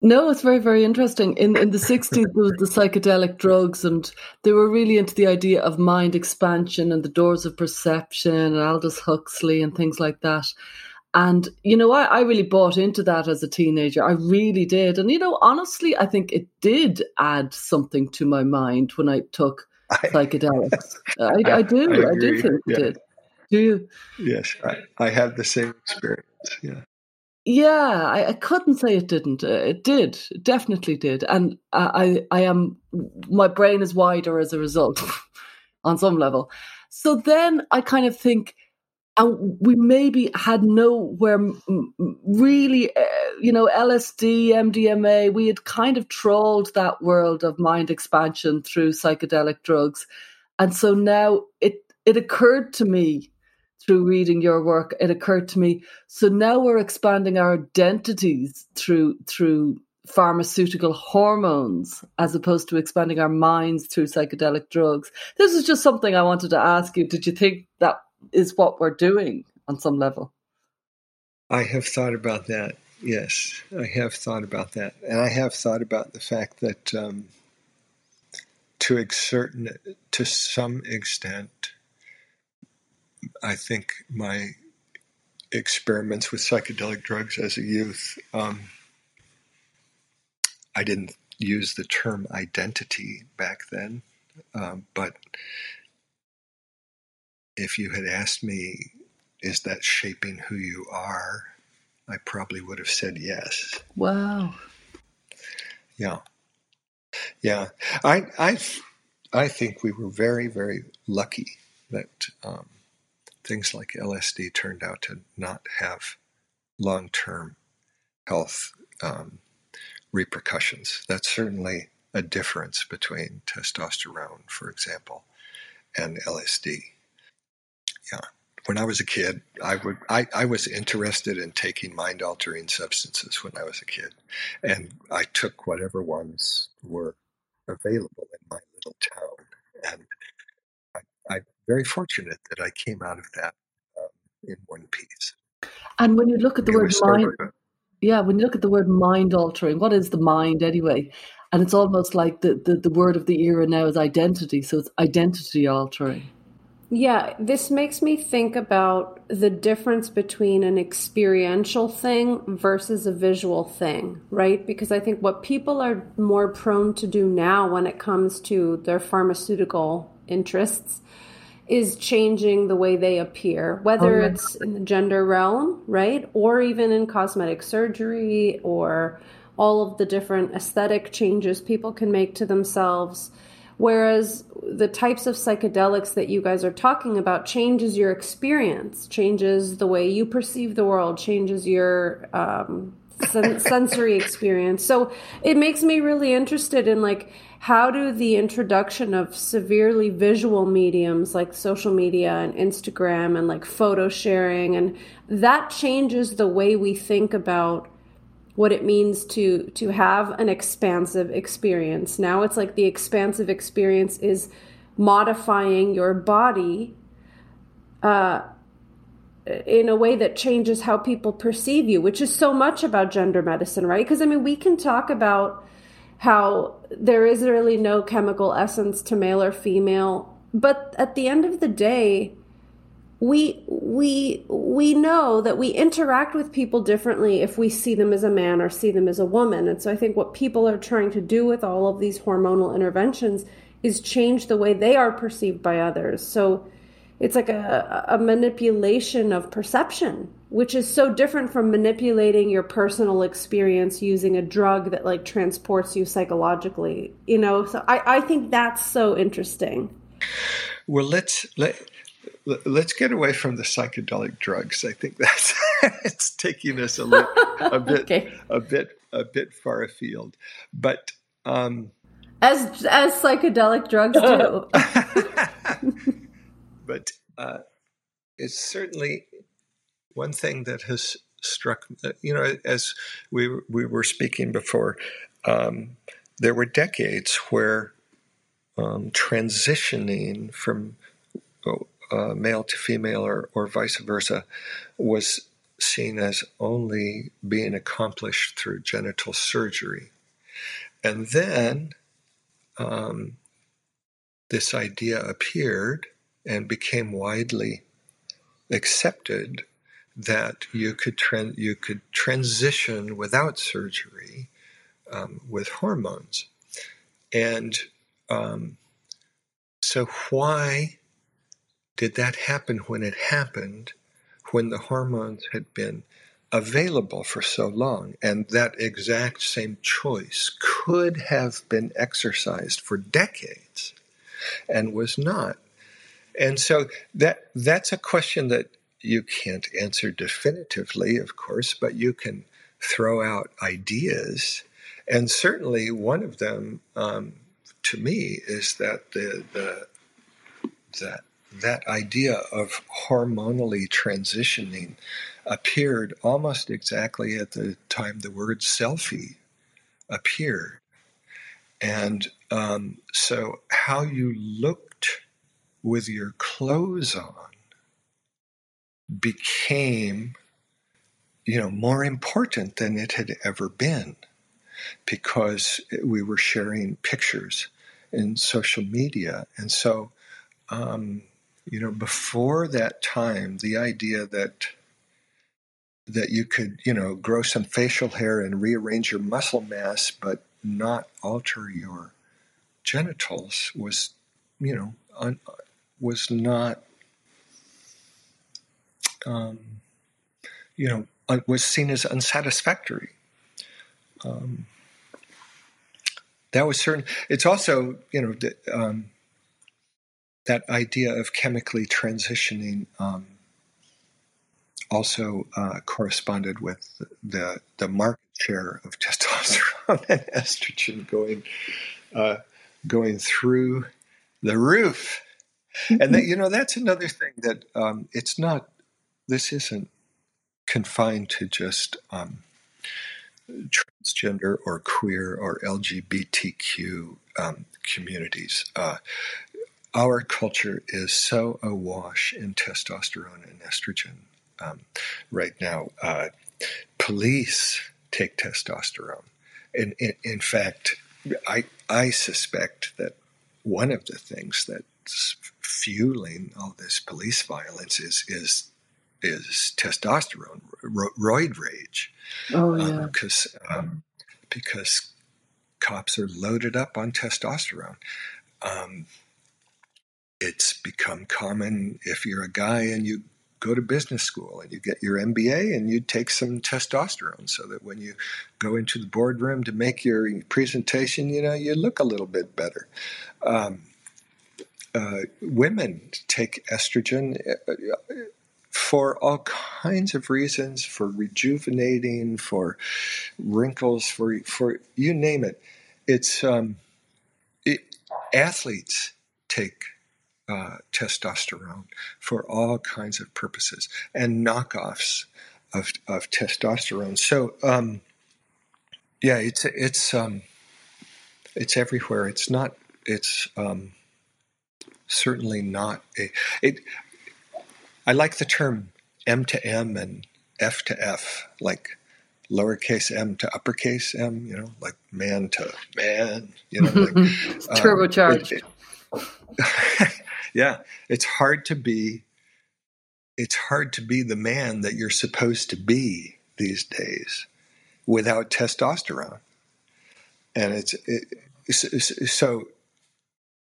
No, it's very, very interesting. In in the sixties, there was the psychedelic drugs, and they were really into the idea of mind expansion and the doors of perception, and Aldous Huxley and things like that. And you know, I, I really bought into that as a teenager. I really did. And you know, honestly, I think it did add something to my mind when I took I, psychedelics. I, I, do. I, I do think yeah. it did. Do you? Yes, I, I had the same experience. Yeah. Yeah, I, I couldn't say it didn't. Uh, it did, it definitely did, and I, I am. My brain is wider as a result, on some level. So then I kind of think, and we maybe had nowhere really, uh, you know, LSD, MDMA. We had kind of trolled that world of mind expansion through psychedelic drugs, and so now it it occurred to me through reading your work, it occurred to me. So now we're expanding our identities through through pharmaceutical hormones as opposed to expanding our minds through psychedelic drugs. This is just something I wanted to ask you. Did you think that is what we're doing on some level? I have thought about that. Yes, I have thought about that, and I have thought about the fact that um, to a certain, to some extent, I think my experiments with psychedelic drugs as a youth, um, I didn't use the term identity back then, um, but if you had asked me, is that shaping who you are? I probably would have said yes. Wow. Yeah. Yeah. I, I, I think we were very, very lucky that um, things like LSD turned out to not have long term health um, repercussions. That's certainly a difference between testosterone, for example, and LSD. Yeah. When I was a kid, I would I, I was interested in taking mind altering substances when I was a kid. And I took whatever ones were available in my little town. And very fortunate that I came out of that um, in one piece. And when you look at the it word mind, yeah, when you look at the word mind altering, what is the mind anyway? and it's almost like the, the, the word of the era now is identity. So it's identity altering. Yeah, this makes me think about the difference between an experiential thing versus a visual thing, right? Because I think what people are more prone to do now when it comes to their pharmaceutical interests is changing the way they appear, whether oh, it's in the gender realm, right? Or even in cosmetic surgery or all of the different aesthetic changes people can make to themselves Whereas the types of psychedelics that you guys are talking about changes your experience, changes the way you perceive the world, changes your um, sen- sensory experience. So it makes me really interested in like how do the introduction of severely visual mediums like social media and Instagram and like photo sharing and that changes the way we think about what it means to to have an expansive experience. Now it's like the expansive experience is modifying your body uh, in a way that changes how people perceive you, which is so much about gender medicine, right? Because I mean, we can talk about how there is really no chemical essence to male or female, but at the end of the day, we we we know that we interact with people differently if we see them as a man or see them as a woman. And so i think what people are trying to do with all of these hormonal interventions is change the way they are perceived by others. So it's like a, a manipulation of perception which is so different from manipulating your personal experience using a drug that like transports you psychologically you know so i, I think that's so interesting well let's let let's get away from the psychedelic drugs. I think that's it's taking us a, little, a bit okay. a bit a bit far afield. But um, as as psychedelic drugs do. but uh, it's certainly one thing that has struck you know as we we were speaking before. Um, there were decades where um, transitioning from uh, male to female or, or vice versa was seen as only being accomplished through genital surgery. And then um, this idea appeared and became widely accepted that you could you could transition without surgery um, with hormones, and um, so why did that happen when it happened, when the hormones had been available for so long? And that exact same choice could have been exercised for decades and was not. And so that that's a question that you can't answer definitively, of course, but you can throw out ideas. And certainly one of them, um, to me, is that the, the that that idea of hormonally transitioning appeared almost exactly at the time the word selfie appeared. And um, so, how you looked with your clothes on became, you know, more important than it had ever been because we were sharing pictures in social media. And so, um, you know, before that time, the idea that that you could, you know, grow some facial hair and rearrange your muscle mass, but not alter your genitals was, you know, un, was not, um, you know, uh, was seen as unsatisfactory. Um, that was certain. It's also, you know, um, that idea of chemically transitioning um, also uh, corresponded with the the market share of testosterone and estrogen going uh, going through the roof, and that you know that's another thing that um, it's not. This isn't confined to just um, transgender or queer or LGBTQ um, communities. Uh, our culture is so awash in testosterone and estrogen um, right now. Uh, police take testosterone. In, in, in, fact, I I suspect that one of the things that's fueling all this police violence is is is testosterone, ro- roid rage. Oh yeah, because um, um, because cops are loaded up on testosterone. Um, it's become common if you're a guy and you go to business school and you get your MBA and you take some testosterone so that when you go into the boardroom to make your presentation, you know, you look a little bit better. Um, uh, women take estrogen uh, for all kinds of reasons, for rejuvenating, for wrinkles, for for you name it. It's um, it, athletes take uh, testosterone for all kinds of purposes and knockoffs of, of testosterone. So, um, yeah, it's it's um, it's everywhere. It's not. It's um, certainly not a. It. I like the term M to M and F to F, like lowercase m to uppercase m, you know, like man to man, you know, like, turbocharged. Um, it, it, yeah, it's hard to be. It's hard to be the man that you're supposed to be these days without testosterone, and it's it, so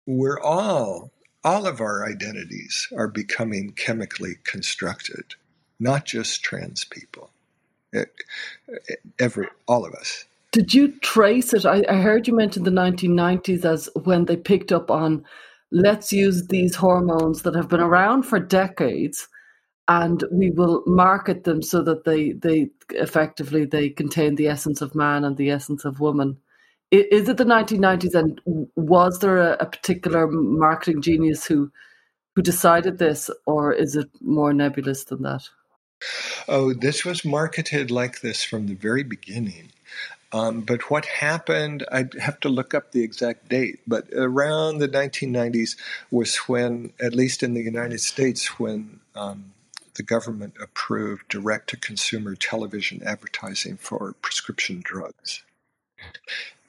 we're all all of our identities are becoming chemically constructed, not just trans people. It, every all of us. Did you trace it? I, I heard you mention the 1990s as when they picked up on let's use these hormones that have been around for decades and we will market them so that they they effectively they contain the essence of man and the essence of woman is it the 1990s and was there a, a particular marketing genius who who decided this or is it more nebulous than that oh this was marketed like this from the very beginning um, but what happened, I'd have to look up the exact date, but around the 1990s was when, at least in the United States, when um, the government approved direct to consumer television advertising for prescription drugs.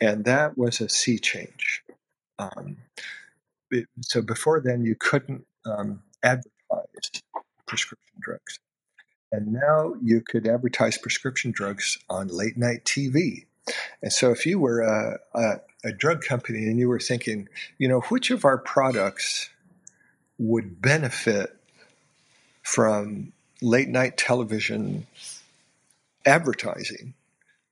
And that was a sea change. Um, it, so before then, you couldn't um, advertise prescription drugs. And now you could advertise prescription drugs on late night TV and so, if you were a, a, a, drug company and you were thinking, you know, which of our products would benefit from late night television advertising?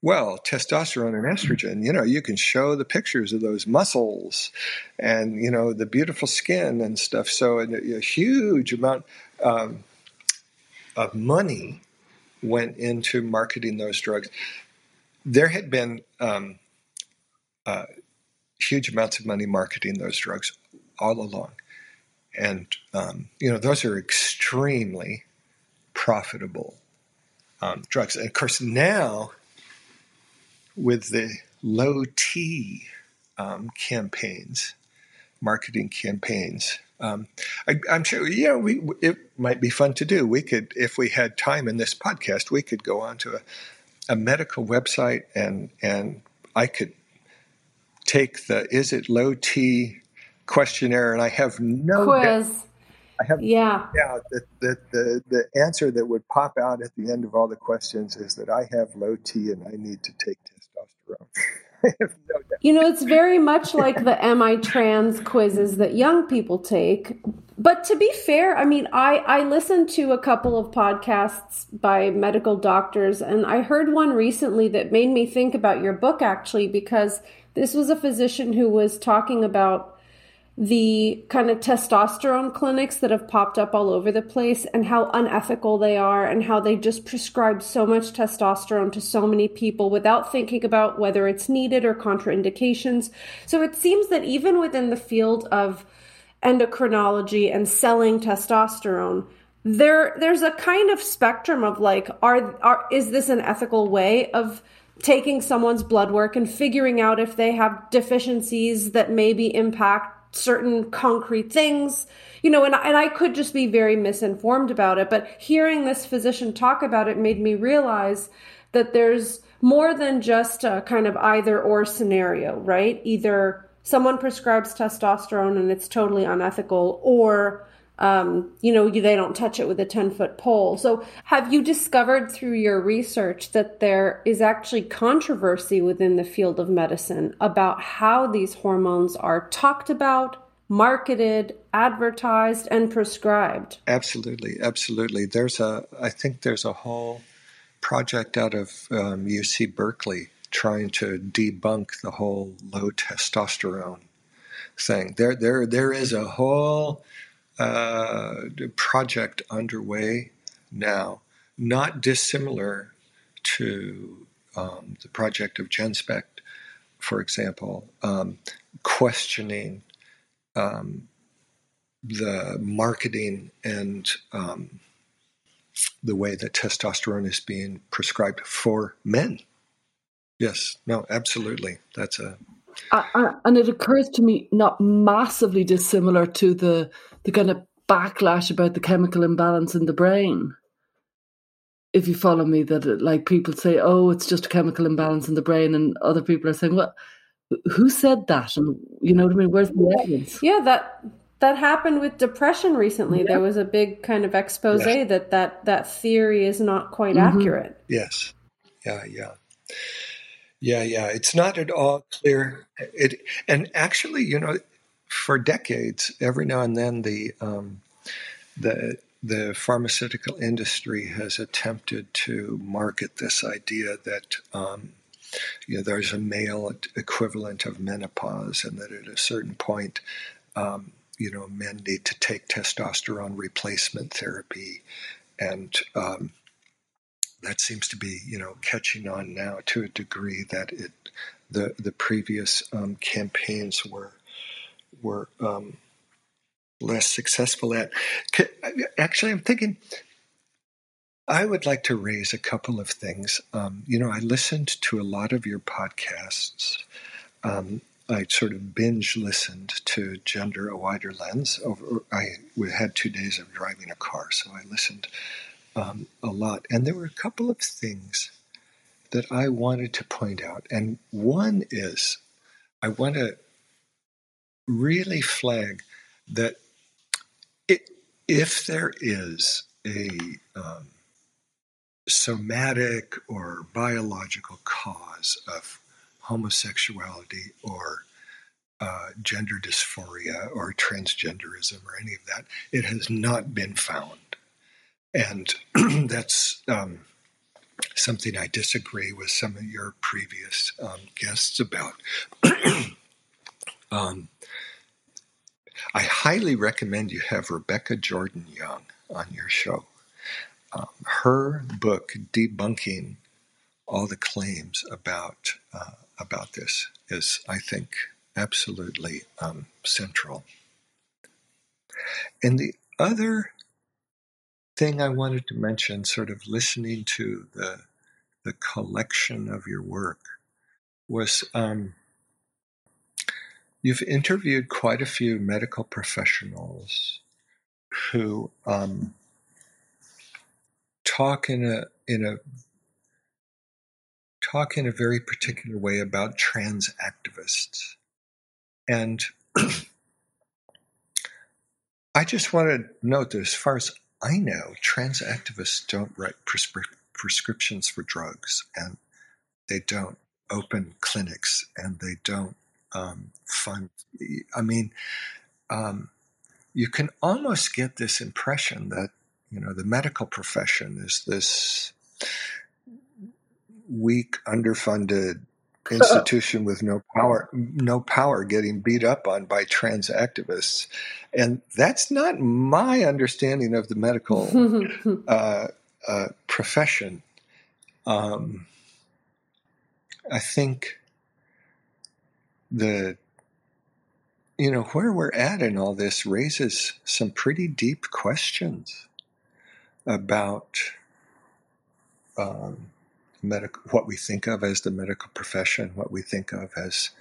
Well, testosterone and estrogen, you know, you can show the pictures of those muscles and, you know, the beautiful skin and stuff. So, a, a huge amount um, of money went into marketing those drugs there had been um, uh, huge amounts of money marketing those drugs all along. And, um, you know, those are extremely profitable um, drugs. And of course, now with the low T um, campaigns, marketing campaigns, um, I, am sure, you know, we, it might be fun to do. We could, if we had time in this podcast, we could go on to a a medical website and and I could take the is it low T questionnaire and I have no quiz. Doubt, I have yeah doubt that, that the the answer that would pop out at the end of all the questions is that I have low T and I need to take no you know, it's very much like the Am I Trans quizzes that young people take. But to be fair, I mean, I, I listened to a couple of podcasts by medical doctors, and I heard one recently that made me think about your book actually, because this was a physician who was talking about the kind of testosterone clinics that have popped up all over the place and how unethical they are and how they just prescribe so much testosterone to so many people without thinking about whether it's needed or contraindications. So it seems that even within the field of endocrinology and selling testosterone, there there's a kind of spectrum of like are are is this an ethical way of taking someone's blood work and figuring out if they have deficiencies that maybe impact certain concrete things you know and, and i could just be very misinformed about it but hearing this physician talk about it made me realize that there's more than just a kind of either or scenario, right? Either someone prescribes testosterone and it's totally unethical, or um, you know, they don't touch it with a 10 foot pole. So, have you discovered through your research that there is actually controversy within the field of medicine about how these hormones are talked about, marketed, advertised, and prescribed? Absolutely, absolutely. There's a, I think there's a whole project out of um, UC Berkeley trying to debunk the whole low testosterone thing. There, there, there is a whole uh, project underway now, not dissimilar to um, the project of GenSpect, for example, um, questioning um, the marketing and um, the way that testosterone is being prescribed for men. Yes, no, absolutely. That's a. Uh, and it occurs to me not massively dissimilar to the the kind of backlash about the chemical imbalance in the brain. If you follow me, that it, like people say, "Oh, it's just a chemical imbalance in the brain," and other people are saying, "Well, who said that?" And you know what I mean? Where's the evidence? Yeah, that that happened with depression recently. Yeah. There was a big kind of expose yes. that that that theory is not quite mm-hmm. accurate. Yes. Yeah. Yeah. Yeah. Yeah. It's not at all clear. It and actually, you know, for decades, every now and then the um, the the pharmaceutical industry has attempted to market this idea that um, you know there's a male equivalent of menopause, and that at a certain point, um, you know, men need to take testosterone replacement therapy, and um, that seems to be you know catching on now to a degree that it the the previous um, campaigns were were um, less successful at. Actually, I'm thinking I would like to raise a couple of things. Um, you know, I listened to a lot of your podcasts. Um, I sort of binge listened to Gender a Wider Lens. Over, I we had two days of driving a car, so I listened um, a lot. And there were a couple of things that I wanted to point out. And one is I want to really flag that it, if there is a um, somatic or biological cause of homosexuality or uh, gender dysphoria or transgenderism or any of that, it has not been found. And that's um, something I disagree with some of your previous um, guests about. um, I highly recommend you have Rebecca Jordan Young on your show. Um, her book, Debunking All the Claims About, uh, about this, is, I think, absolutely um, central. And the other thing I wanted to mention, sort of listening to the, the collection of your work, was um, You've interviewed quite a few medical professionals who um, talk in a in a talk in a very particular way about trans activists, and I just want to note that as far as I know, trans activists don't write prescri- prescriptions for drugs, and they don't open clinics, and they don't um, fun. I mean, um, you can almost get this impression that you know the medical profession is this weak, underfunded institution with no power, no power, getting beat up on by trans activists, and that's not my understanding of the medical uh, uh, profession. Um, I think the you know where we're at in all this raises some pretty deep questions about um, medical what we think of as the medical profession what we think of as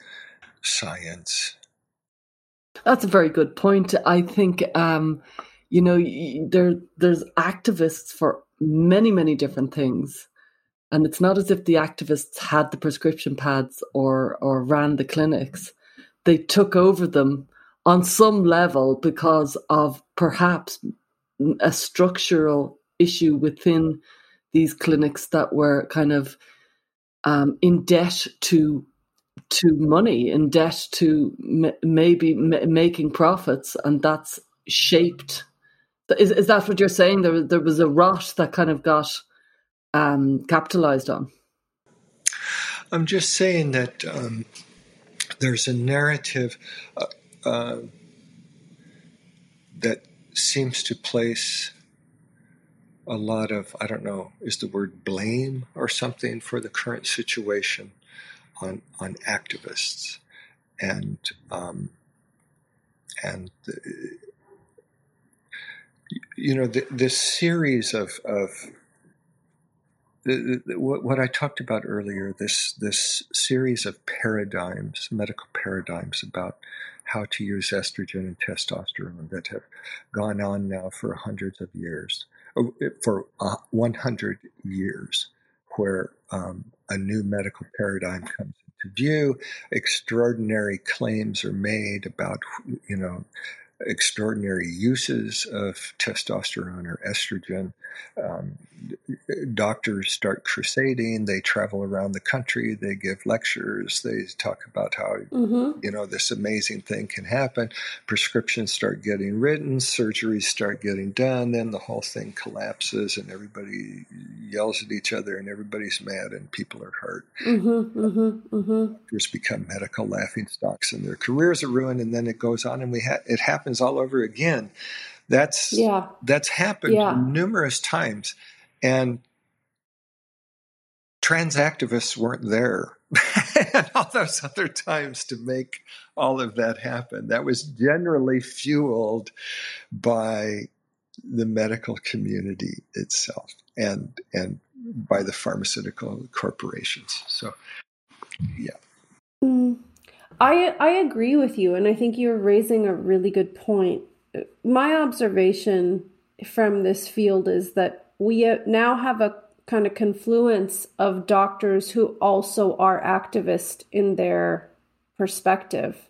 science. That's a very good point. I think um, you know there there's activists for many many different things. And it's not as if the activists had the prescription pads or or ran the clinics. They took over them on some level because of perhaps a structural issue within these clinics that were kind of um, in debt to to money, in debt to m- maybe m- making profits, and that's shaped. Is is that what you're saying? There there was a rot that kind of got um, capitalized on. I'm just saying that um, there's a narrative uh, uh, that seems to place a lot of, I don't know, is the word blame or something for the current situation on, on activists. And, um, and, the, you know, the, this series of, of the, the, what, what I talked about earlier, this this series of paradigms, medical paradigms about how to use estrogen and testosterone that have gone on now for hundreds of years, for uh, 100 years, where um, a new medical paradigm comes into view. Extraordinary claims are made about, you know, extraordinary uses of testosterone or estrogen. Um, doctors start crusading. They travel around the country. They give lectures. They talk about how mm-hmm. you know this amazing thing can happen. Prescriptions start getting written. Surgeries start getting done. Then the whole thing collapses, and everybody yells at each other, and everybody's mad, and people are hurt. Mm-hmm, mm-hmm, mm-hmm. Doctors become medical laughing stocks, and their careers are ruined. And then it goes on, and we ha- it happens all over again. That's yeah. That's happened yeah. numerous times and trans activists weren't there and all those other times to make all of that happen. That was generally fueled by the medical community itself and and by the pharmaceutical corporations. So, yeah. Mm, I I agree with you, and I think you're raising a really good point. My observation from this field is that we uh, now have a kind of confluence of doctors who also are activist in their perspective.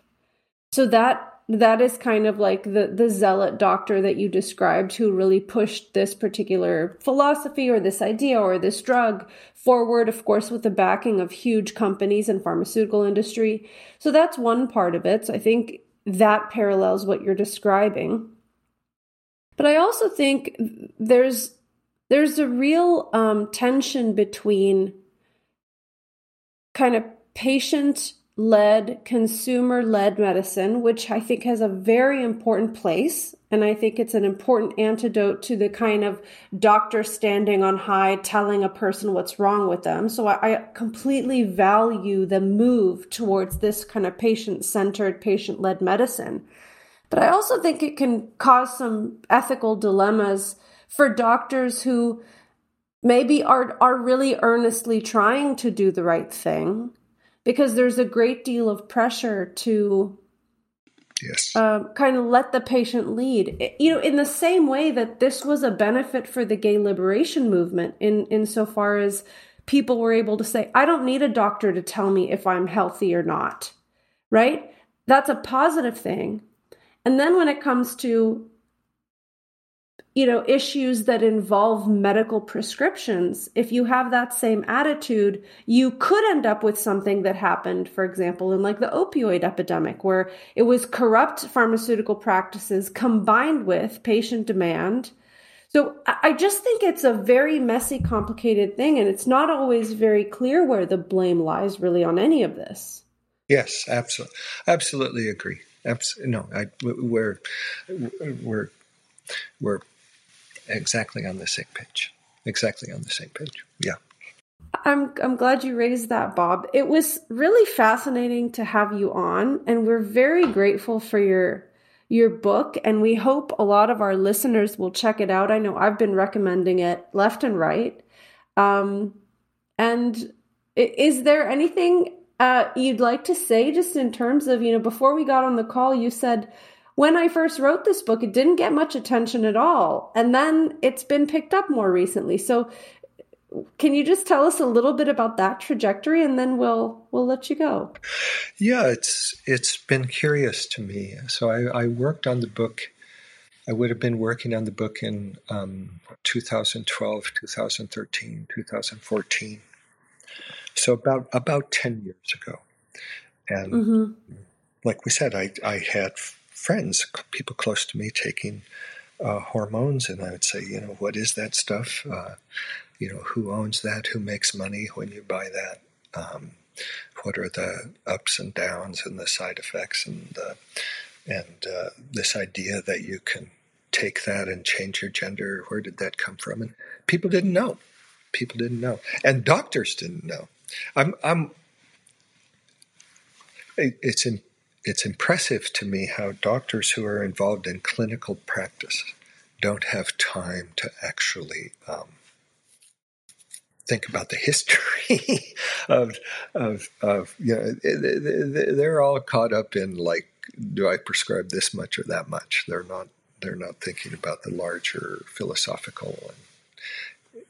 So that that is kind of like the the zealot doctor that you described who really pushed this particular philosophy or this idea or this drug forward of course with the backing of huge companies and pharmaceutical industry so that's one part of it so i think that parallels what you're describing. But i also think there's there's a real um, tension between kind of patient led, consumer led medicine, which I think has a very important place. And I think it's an important antidote to the kind of doctor standing on high telling a person what's wrong with them. So I, I completely value the move towards this kind of patient centered, patient led medicine. But I also think it can cause some ethical dilemmas for doctors who maybe are are really earnestly trying to do the right thing because there's a great deal of pressure to yes. uh, kind of let the patient lead. You know in the same way that this was a benefit for the gay liberation movement in insofar as people were able to say i don't need a doctor to tell me if i'm healthy or not right? That's a positive thing. And then when it comes to you know issues that involve medical prescriptions if you have that same attitude you could end up with something that happened for example in like the opioid epidemic where it was corrupt pharmaceutical practices combined with patient demand. So i just think it's a very messy complicated thing and it's not always very clear where the blame lies really on any of this. Yes absolutely absolutely agree. Absolutely no I, we're we're we're exactly on the same page. Exactly on the same page. Yeah. I'm I'm glad you raised that, Bob. It was really fascinating to have you on, and we're very grateful for your your book, and we hope a lot of our listeners will check it out. I know I've been recommending it left and right. Um, and is there anything uh, you'd like to say, just in terms of you know, before we got on the call, you said when I first wrote this book, it didn't get much attention at all. And then it's been picked up more recently. So, can you just tell us a little bit about that trajectory and then we'll we'll let you go yeah it's it's been curious to me so i, I worked on the book i would have been working on the book in um, 2012 2013 2014 so about about 10 years ago and mm-hmm. like we said i i had friends people close to me taking uh, hormones and i would say you know what is that stuff uh, you know, who owns that? Who makes money when you buy that? Um, what are the ups and downs and the side effects and the, and uh, this idea that you can take that and change your gender? Where did that come from? And people didn't know. People didn't know, and doctors didn't know. I'm, I'm. It's in, it's impressive to me how doctors who are involved in clinical practice don't have time to actually um, think about the history of, of, of, you know, they're all caught up in like, do I prescribe this much or that much? They're not, they're not thinking about the larger philosophical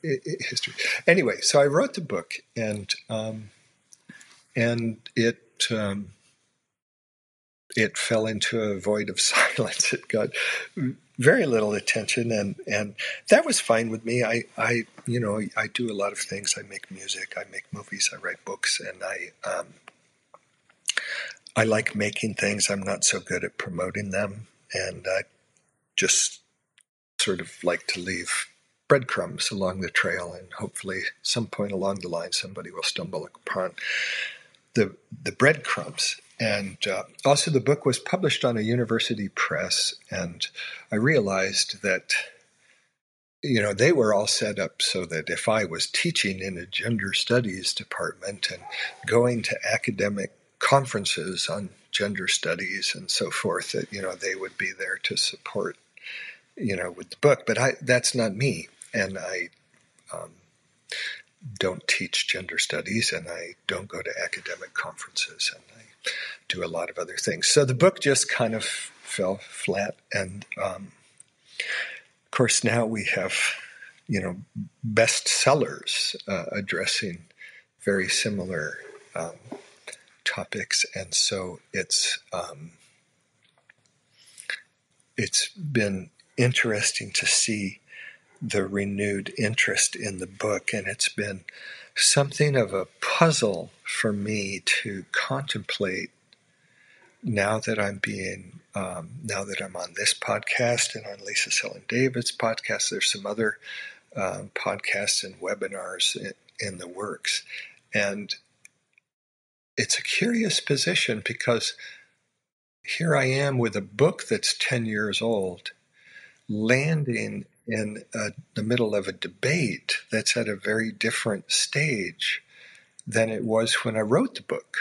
and history. Anyway, so I wrote the book and, um, and it, um, it fell into a void of silence. It got very little attention, and and that was fine with me. I I you know I do a lot of things. I make music, I make movies, I write books, and I um, I like making things. I'm not so good at promoting them, and I just sort of like to leave breadcrumbs along the trail, and hopefully, some point along the line, somebody will stumble upon the the breadcrumbs and uh, also, the book was published on a university press, and I realized that, you know, they were all set up so that if I was teaching in a gender studies department and going to academic conferences on gender studies and so forth, that, you know, they would be there to support, you know, with the book. But I, that's not me. And I, um, don't teach gender studies and I don't go to academic conferences and do a lot of other things. So the book just kind of fell flat. And um, of course, now we have, you know, bestsellers uh, addressing very similar um, topics. And so it's, um, it's been interesting to see the renewed interest in the book, and it's been something of a puzzle for me to contemplate now that I'm being um, now that I'm on this podcast and on Lisa Selin Davis's podcast. There's some other um, podcasts and webinars in, in the works, and it's a curious position because here I am with a book that's 10 years old, landing in a, the middle of a debate that's at a very different stage than it was when I wrote the book.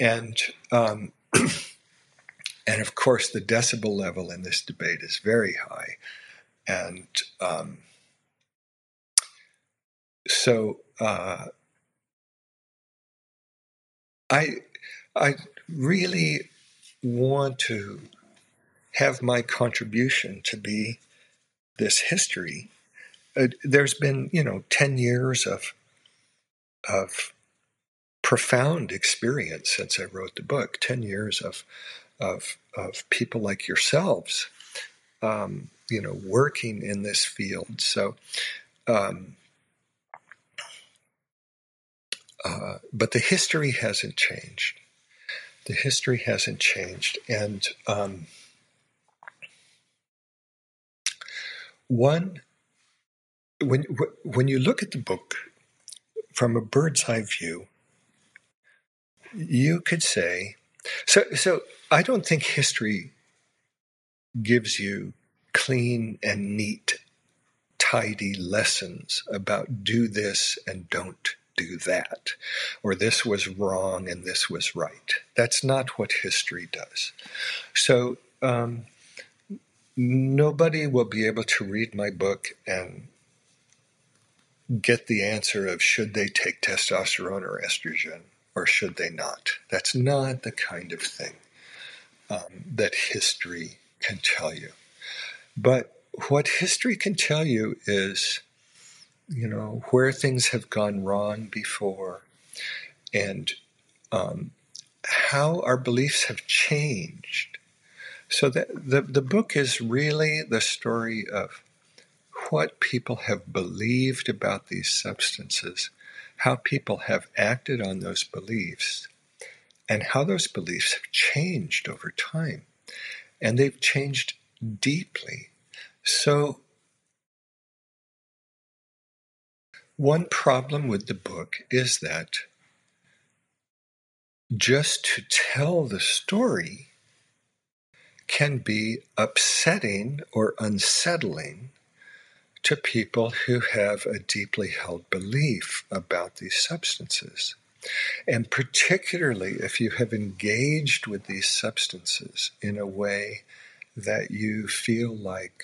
And um, and of course, the decibel level in this debate is very high, and um, so uh, I I really want to have my contribution to be this history. Uh, there's been, you know, 10 years of, of profound experience since I wrote the book, 10 years of, of, of people like yourselves, um, you know, working in this field. So, um, uh, but the history hasn't changed. The history hasn't changed. And um, One, when when you look at the book from a bird's eye view, you could say, so so I don't think history gives you clean and neat, tidy lessons about do this and don't do that, or this was wrong and this was right. That's not what history does. So um, nobody will be able to read my book and get the answer of should they take testosterone or estrogen or should they not. That's not the kind of thing um, that history can tell you. But what history can tell you is you know, where things have gone wrong before and um, how our beliefs have changed. So that the, the book is really the story of what people have believed about these substances, how people have acted on those beliefs, and how those beliefs have changed over time. And they've changed deeply. So, one problem with the book is that just to tell the story can be upsetting or unsettling to people who have a deeply held belief about these substances. And particularly if you have engaged with these substances in a way that you feel like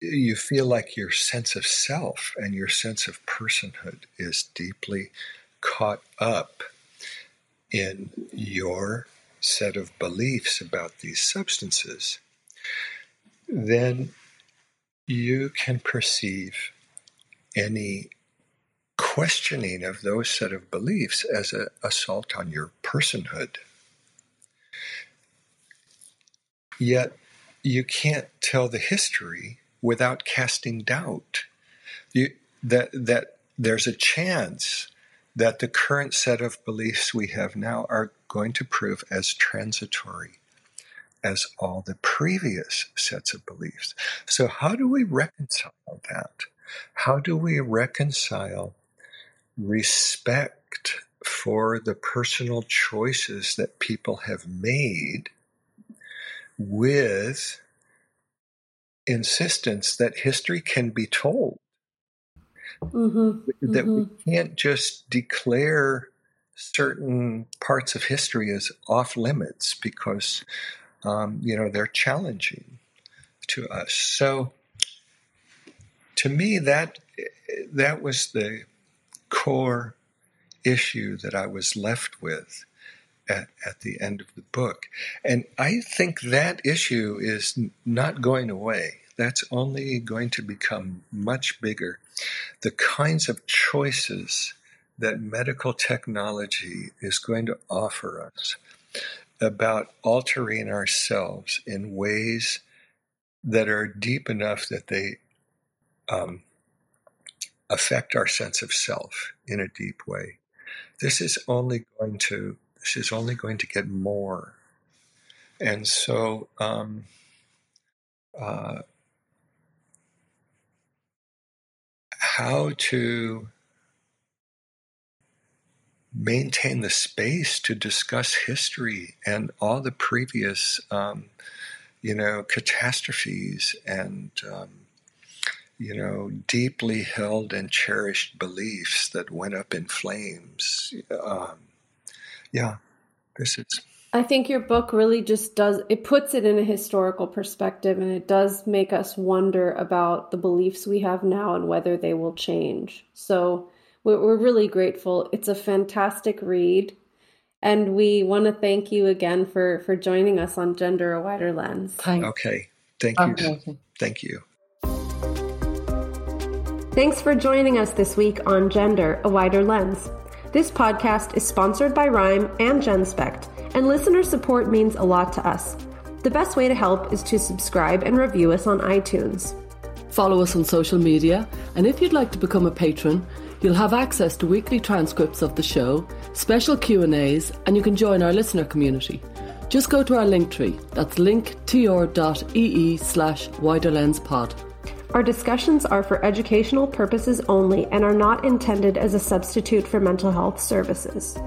you feel like your sense of self and your sense of personhood is deeply caught up in your set of beliefs about these substances, then you can perceive any questioning of those set of beliefs as an assault on your personhood. Yet you can't tell the history without casting doubt. You, that that there's a chance that the current set of beliefs we have now are going to prove as transitory as all the previous sets of beliefs. So, how do we reconcile that? How do we reconcile respect for the personal choices that people have made with insistence that history can be told? Mm-hmm, that mm-hmm. we can't just declare certain parts of history as off limits because um, you know they're challenging to us. So to me, that that was the core issue that I was left with at, at the end of the book. And I think that issue is not going away. That's only going to become much bigger. The kinds of choices that medical technology is going to offer us about altering ourselves in ways that are deep enough that they um, affect our sense of self in a deep way. This is only going to this is only going to get more, and so um, uh, how to maintain the space to discuss history and all the previous, um, you know, catastrophes and, um, you know, deeply held and cherished beliefs that went up in flames. Um, yeah, this is. I think your book really just does, it puts it in a historical perspective and it does make us wonder about the beliefs we have now and whether they will change. So, we're, really grateful. It's a fantastic read. And we want to thank you again for, for joining us on Gender a Wider Lens. Thanks. Okay. Thank you. Okay. Thank you. Thanks for joining us this week on Gender a Wider Lens. This podcast is sponsored by Rhyme and GenSpect, and listener support means a lot to us. The best way to help is to subscribe and review us on iTunes. Follow us on social media, and if you'd like to become a patron, You'll have access to weekly transcripts of the show, special Q&As, and you can join our listener community. Just go to our link tree. That's linktr.ee slash widerlenspod. Our discussions are for educational purposes only and are not intended as a substitute for mental health services.